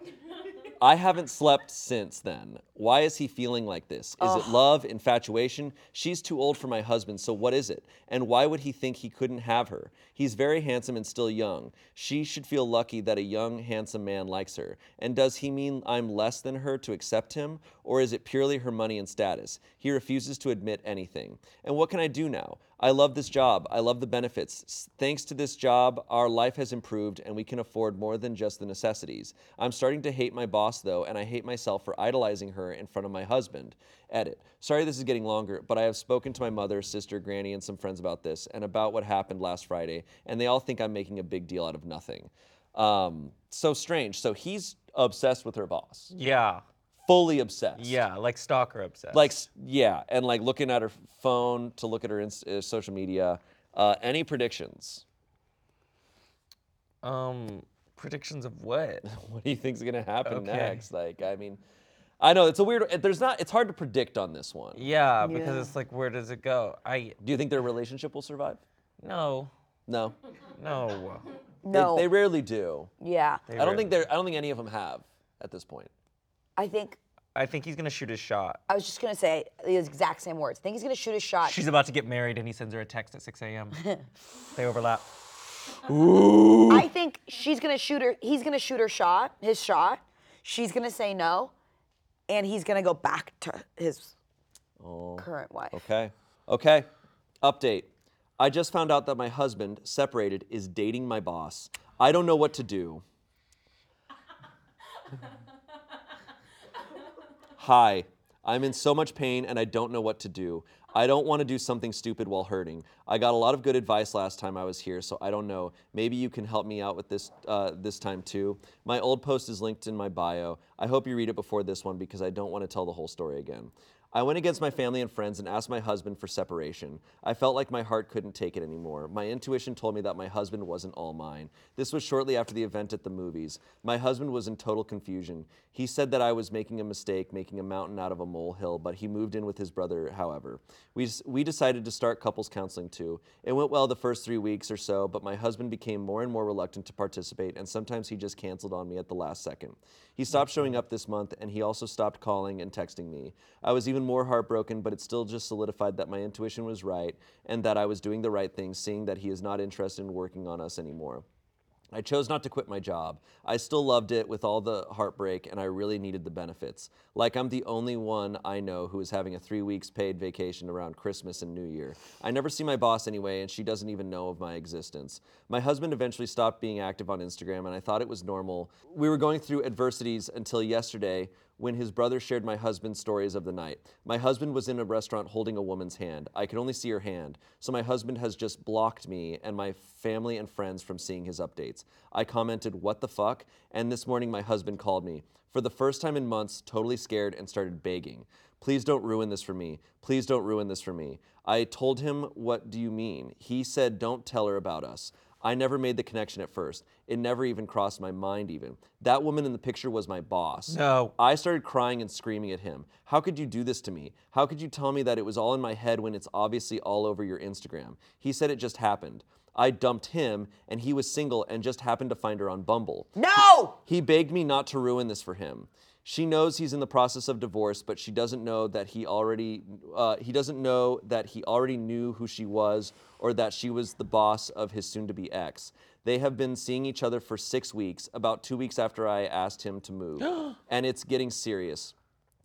I haven't slept since then. Why is he feeling like this? Is it love, infatuation? She's too old for my husband, so what is it? And why would he think he couldn't have her? He's very handsome and still young. She should feel lucky that a young, handsome man likes her. And does he mean I'm less than her to accept him? Or is it purely her money and status? He refuses to admit anything. And what can I do now? I love this job. I love the benefits. Thanks to this job, our life has improved and we can afford more than just the necessities. I'm starting to hate my boss though, and I hate myself for idolizing her in front of my husband. Edit. Sorry this is getting longer, but I have spoken to my mother, sister, granny, and some friends about this and about what happened last Friday, and they all think I'm making a big deal out of nothing. Um, so strange. So he's obsessed with her boss, Yeah. fully obsessed. Yeah, like stalker obsessed. Like, yeah, and like looking at her phone to look at her inst- uh, social media. Uh, any predictions? um predictions of what? What do you think's gonna happen Okay. next? Like, I mean, I know it's a weird. There's not. It's hard to predict on this one. Yeah, because Yeah. it's like where does it go? I Do you think their relationship will survive? no. No. No. They- No. They, rarely do. yeah. They I don't rarely- think they're. I don't think any of them have at this point. I think I think he's gonna shoot his shot. I was just gonna say the exact same words. I think he's gonna shoot a shot. She's about to get married and he sends her a text at 6 a.m. they overlap. I think she's gonna shoot her. He's gonna shoot her shot, his shot. She's gonna say no, and he's gonna go back to his oh, current wife. Okay. Okay. Update. I just found out that my husband, separated, is dating my boss. I don't know what to do. Hi. I'm in so much pain and I don't know what to do. I don't want to do something stupid while hurting. I got a lot of good advice last time I was here, so I don't know. Maybe you can help me out with this uh, this time too. My old post is linked in my bio. I hope you read it before this one because I don't want to tell the whole story again. I went against my family and friends and asked my husband for separation. I felt like my heart couldn't take it anymore. My intuition told me that my husband wasn't all mine. This was shortly after the event at the movies. My husband was in total confusion. He said that I was making a mistake, making a mountain out of a molehill, but he moved in with his brother, however. We, we decided to start couples counseling too. It went well the first three weeks or so, but my husband became more and more reluctant to participate, and sometimes he just canceled on me at the last second. He stopped showing up this month, and he also stopped calling and texting me. I was even more heartbroken, but it still just solidified that my intuition was right and that I was doing the right thing, seeing that he is not interested in working on us anymore. I chose not to quit my job. I still loved it with all the heartbreak, and I really needed the benefits. Like I'm the only one I know who is having a three weeks paid vacation around Christmas and New Year. I never see my boss anyway, and she doesn't even know of my existence. My husband eventually stopped being active on Instagram, and I thought it was normal. We were going through adversities until yesterday when his brother shared my husband's stories of the night. My husband was in a restaurant holding a woman's hand. I could only see her hand, so my husband has just blocked me and my family and friends from seeing his updates. I commented, What the fuck? And this morning my husband called me. For the first time in months, totally scared and started begging. Please don't ruin this for me. Please don't ruin this for me. I told him, What do you mean? He said, Don't tell her about us. I never made the connection at first. It never even crossed my mind, even. That woman in the picture was my boss. No. I started crying and screaming at him. How could you do this to me? How could you tell me that it was all in my head when it's obviously all over your Instagram? He said it just happened. I dumped him, and he was single and just happened to find her on Bumble. No! He begged me not to ruin this for him. She knows he's in the process of divorce, but she doesn't know that he already uh, he doesn't know that he already knew who she was or that she was the boss of his soon-to-be ex. They have been seeing each other for six weeks, about two weeks after I asked him to move, and it's getting serious.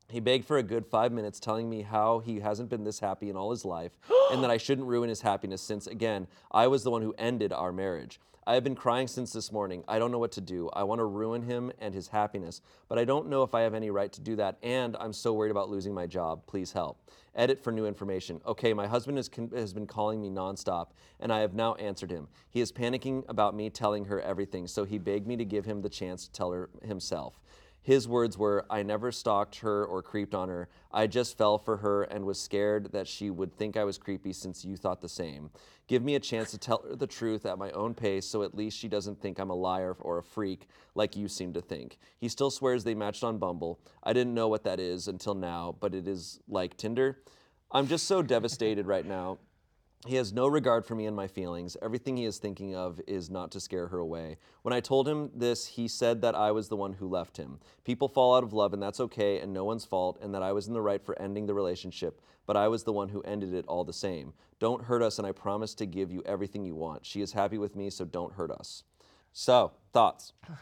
He begged for a good five minutes, telling me how he hasn't been this happy in all his life and that I shouldn't ruin his happiness since, again, I was the one who ended our marriage. I have been crying since this morning. I don't know what to do. I want to ruin him and his happiness, but I don't know if I have any right to do that, and I'm so worried about losing my job. Please help. Edit for new information. Okay, my husband has, con- has been calling me nonstop, and I have now answered him. He is panicking about me telling her everything, so he begged me to give him the chance to tell her himself. His words were, I never stalked her or creeped on her. I just fell for her and was scared that she would think I was creepy since you thought the same. Give me a chance to tell her the truth at my own pace so at least she doesn't think I'm a liar or a freak like you seem to think. He still swears they matched on Bumble. I didn't know what that is until now, but it is like Tinder. I'm just so devastated right now. He has no regard for me and my feelings. Everything he is thinking of is not to scare her away. When I told him this, he said that I was the one who left him. People fall out of love, and that's okay, and no one's fault, and that I was in the right for ending the relationship, but I was the one who ended it all the same. Don't hurt us, and I promise to give you everything you want. She is happy with me, so don't hurt us. So, thoughts?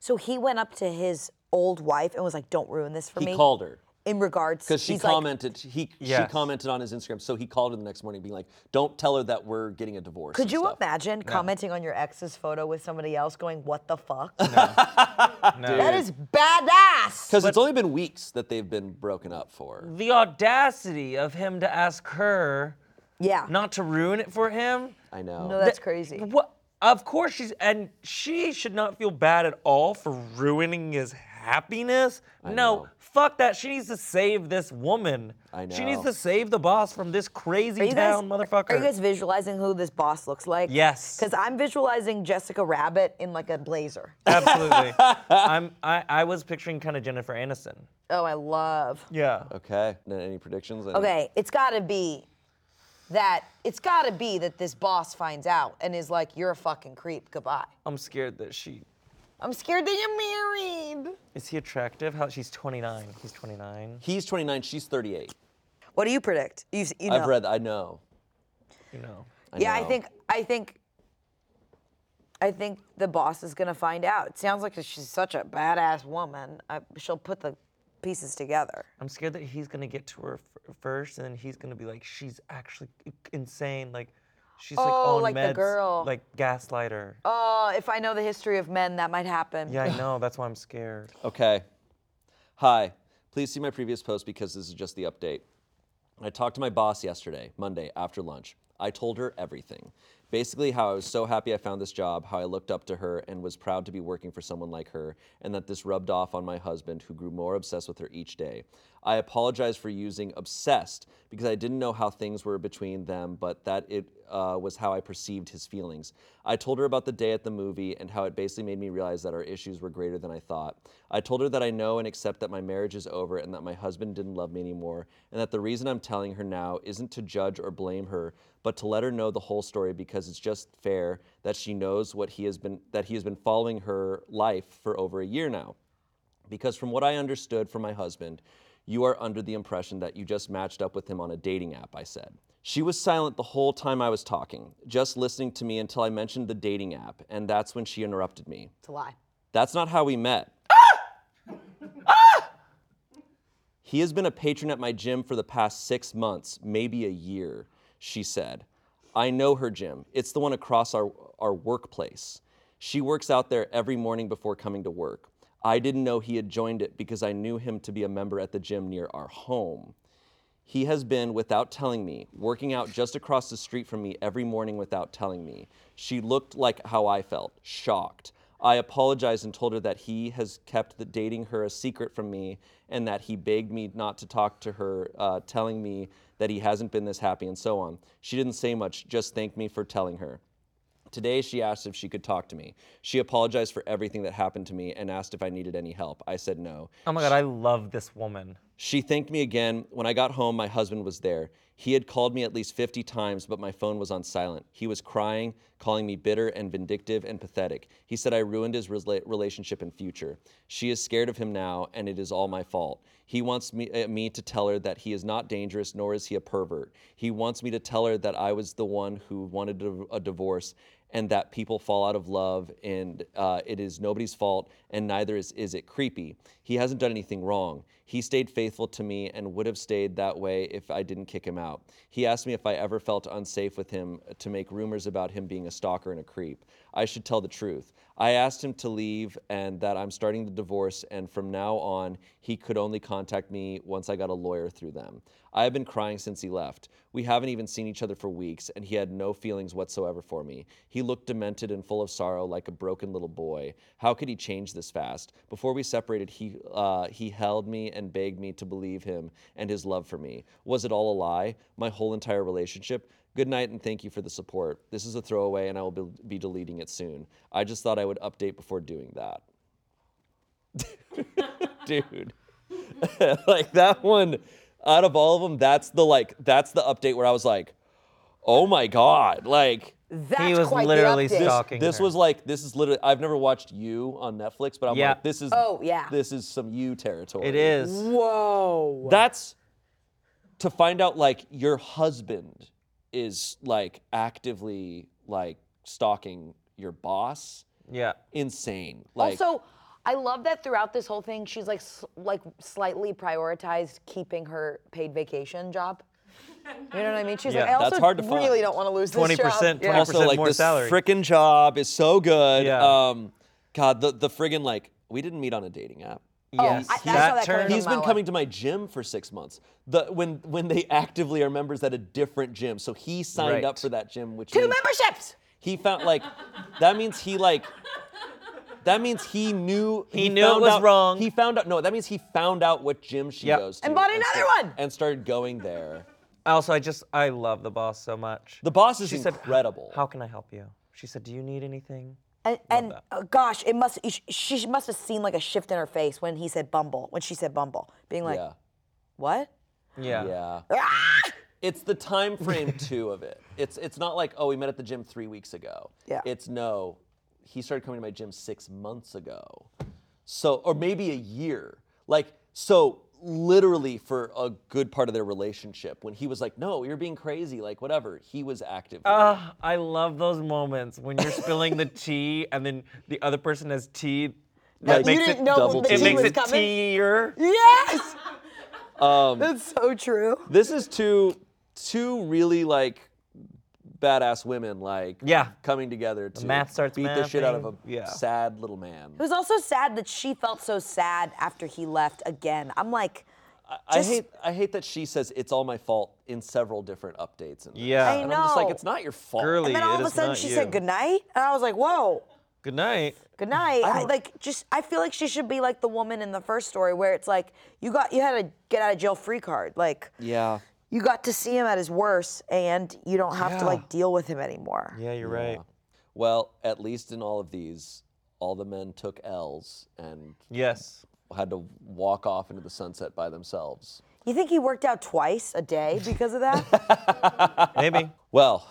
So he went up to his old wife and was like, "Don't ruin this for He me." He called her. In regards Because she he's like, commented, he she commented on his Instagram, so he called her the next morning, being like, "Don't tell her that we're getting a divorce." Could you stuff. imagine commenting on your ex's photo with somebody else going, "What the fuck"? That is badass. Because it's only been weeks that they've been broken up for. The audacity of him to ask her Yeah. not to ruin it for him. I know. no, that's That- crazy. What? Of course she's and she should not feel bad at all for ruining his happiness. no, know. fuck that. She needs to save this woman. I know. She needs to save the boss from this crazy Are you guys, town motherfucker. Are you guys visualizing who this boss looks like? Yes. Because I'm visualizing Jessica Rabbit in like a blazer. Absolutely. I'm. I, I was picturing kind of Jennifer Aniston. Oh, I love. Yeah. Okay. N- Any predictions? Any- Okay, it's got to be that it's got to be that this boss finds out and is like, "You're a fucking creep. Goodbye." I'm scared that she. I'm scared that you're married. Is he attractive? How she's 29. He's 29. He's 29. She's 38. What do you predict? You, you know. I've read. I know. You know. I yeah, I think I think I think the boss is gonna find out. It sounds like she's such a badass woman. I, she'll put the pieces together. I'm scared that he's gonna get to her f- first, and then he's gonna be like, she's actually insane. Like, she's like Oh, on like the meds, girl. like gaslighter. Oh, if I know the history of men, that might happen. Yeah, I know. That's why I'm scared. Okay. Hi. Please see my previous post because this is just the update. I talked to my boss yesterday, Monday, after lunch. I told her everything. Basically, how I was so happy I found this job, how I looked up to her and was proud to be working for someone like her, and that this rubbed off on my husband, who grew more obsessed with her each day. I apologize for using obsessed because I didn't know how things were between them, but that it uh, was how I perceived his feelings. I told her about the day at the movie and how it basically made me realize that our issues were greater than I thought. I told her that I know and accept that my marriage is over and that my husband didn't love me anymore, and that the reason I'm telling her now isn't to judge or blame her, but to let her know the whole story because it's just fair that she knows what he has been that he has been following her life for over a year now. Because from what I understood from my husband, you are under the impression that you just matched up with him on a dating app, I said. She was silent the whole time I was talking, just listening to me until I mentioned the dating app, and that's when she interrupted me. It's a lie. That's not how we met. He has been a patron at my gym for the past six months, maybe a year, she said. I know her gym. It's the one across our, our workplace. She works out there every morning before coming to work. I didn't know he had joined it because I knew him to be a member at the gym near our home. He has been, without telling me, working out just across the street from me every morning without telling me. She looked like how I felt, shocked. I apologized and told her that he has kept the dating her a secret from me and that he begged me not to talk to her, uh, telling me that he hasn't been this happy and so on. She didn't say much, just thanked me for telling her. Today, she asked if she could talk to me. She apologized for everything that happened to me and asked if I needed any help. I said no. Oh my god, I love this woman. She thanked me again. When I got home, my husband was there. He had called me at least 50 times, but my phone was on silent. He was crying, calling me bitter and vindictive and pathetic. He said I ruined his rela- relationship and future. She is scared of him now, and it is all my fault. He wants me, uh, me to tell her that he is not dangerous, nor is he a pervert. He wants me to tell her that I was the one who wanted a divorce and that people fall out of love, and uh, it is nobody's fault, and neither is, is it creepy. He hasn't done anything wrong. He stayed faithful to me and would have stayed that way if I didn't kick him out. He asked me if I ever felt unsafe with him to make rumors about him being a stalker and a creep. I should tell the truth. I asked him to leave and that I'm starting the divorce, and from now on, he could only contact me once I got a lawyer through them. I have been crying since he left. We haven't even seen each other for weeks, and he had no feelings whatsoever for me. He looked demented and full of sorrow, like a broken little boy. How could he change this fast? Before we separated, he uh, he held me and begged me to believe him and his love for me. Was it all a lie? My whole entire relationship? Good night and thank you for the support. This is a throwaway and I will be, be deleting it soon. I just thought I would update before doing that. Dude. like that one out of all of them that's the like that's the update where I was like, "Oh my god." Like That's he was quite literally the update. stalking this her. was like this is literally I've never watched you on Netflix, but I'm Yeah. like this is Oh, yeah. this is some you territory. It is. Whoa. That's to find out like your husband is like actively like stalking your boss. Yeah. Insane. Like also, I love that throughout this whole thing, she's like s- like slightly prioritized keeping her paid vacation job. You know what I mean? She's like, Yeah. I also That's hard to really find. don't want to lose this 20%, job. Yeah. 20% like more this salary. frickin' job is so good. Yeah. Um God, the the friggin' like we didn't meet on a dating app. Yes. I- I saw that that coming turned. from He's been Mala. coming to my gym for six months. The when when they actively are members at a different gym. So he signed up for that gym, which Two means memberships. he found like that means he like that means he knew He knew it found was out- wrong. He found out no, that means he found out what gym she Yep. goes to And bought another start- one. and started going there. Also, I just I love the boss so much. The boss is She said, incredible. How can I help you? She said, Do you need anything? And, and uh, gosh, it must she- she must have seen like a shift in her face when he said Bumble, when she said Bumble, being like, yeah. what? Yeah. Yeah. Ah! It's the time frame too of it. It's it's not like oh we met at the gym three weeks ago. Yeah. It's no, he started coming to my gym six months ago, so or maybe a year. Like so literally for a good part of their relationship when he was like no you're being crazy like whatever he was active. Ah, I love those moments when you're spilling the tea and then the other person has tea. That Like, You makes didn't it know double the tea it makes was it coming. teaier. Yes. Um, That's so true. this is two two really like badass women like Yeah. coming together to math starts beat the shit out of a. Yeah. sad little man. It was also sad that she felt so sad after he left again. I'm like, I Just- hate I hate that she says it's all my fault in several different updates. And Yeah. I and I'm just like know. it's not your fault. Girly. and then all it of a is sudden not she you. said goodnight, and I was like, whoa. Good night. Good night. I like just I feel like she should be like the woman in the first story where it's like you got you had a get out of jail free card. Like Yeah. You got to see him at his worst and you don't have to Yeah. like deal with him anymore. Yeah, you're right. Well, at least in all of these, all the men took L's and Yes. had to walk off into the sunset by themselves. You think he worked out twice a day because of that? Maybe. Well,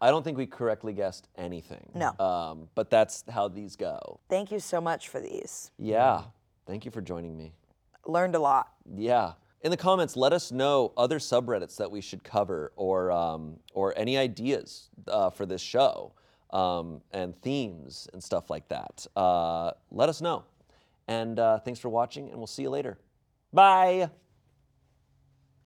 I don't think we correctly guessed anything. No. Um, but that's how these go. Thank you so much for these. Yeah. Thank you for joining me. Learned a lot. Yeah. In the comments, let us know other subreddits that we should cover or, um, or any ideas uh, for this show um, and themes and stuff like that. Uh, let us know. And uh, thanks for watching, and we'll see you later. Bye.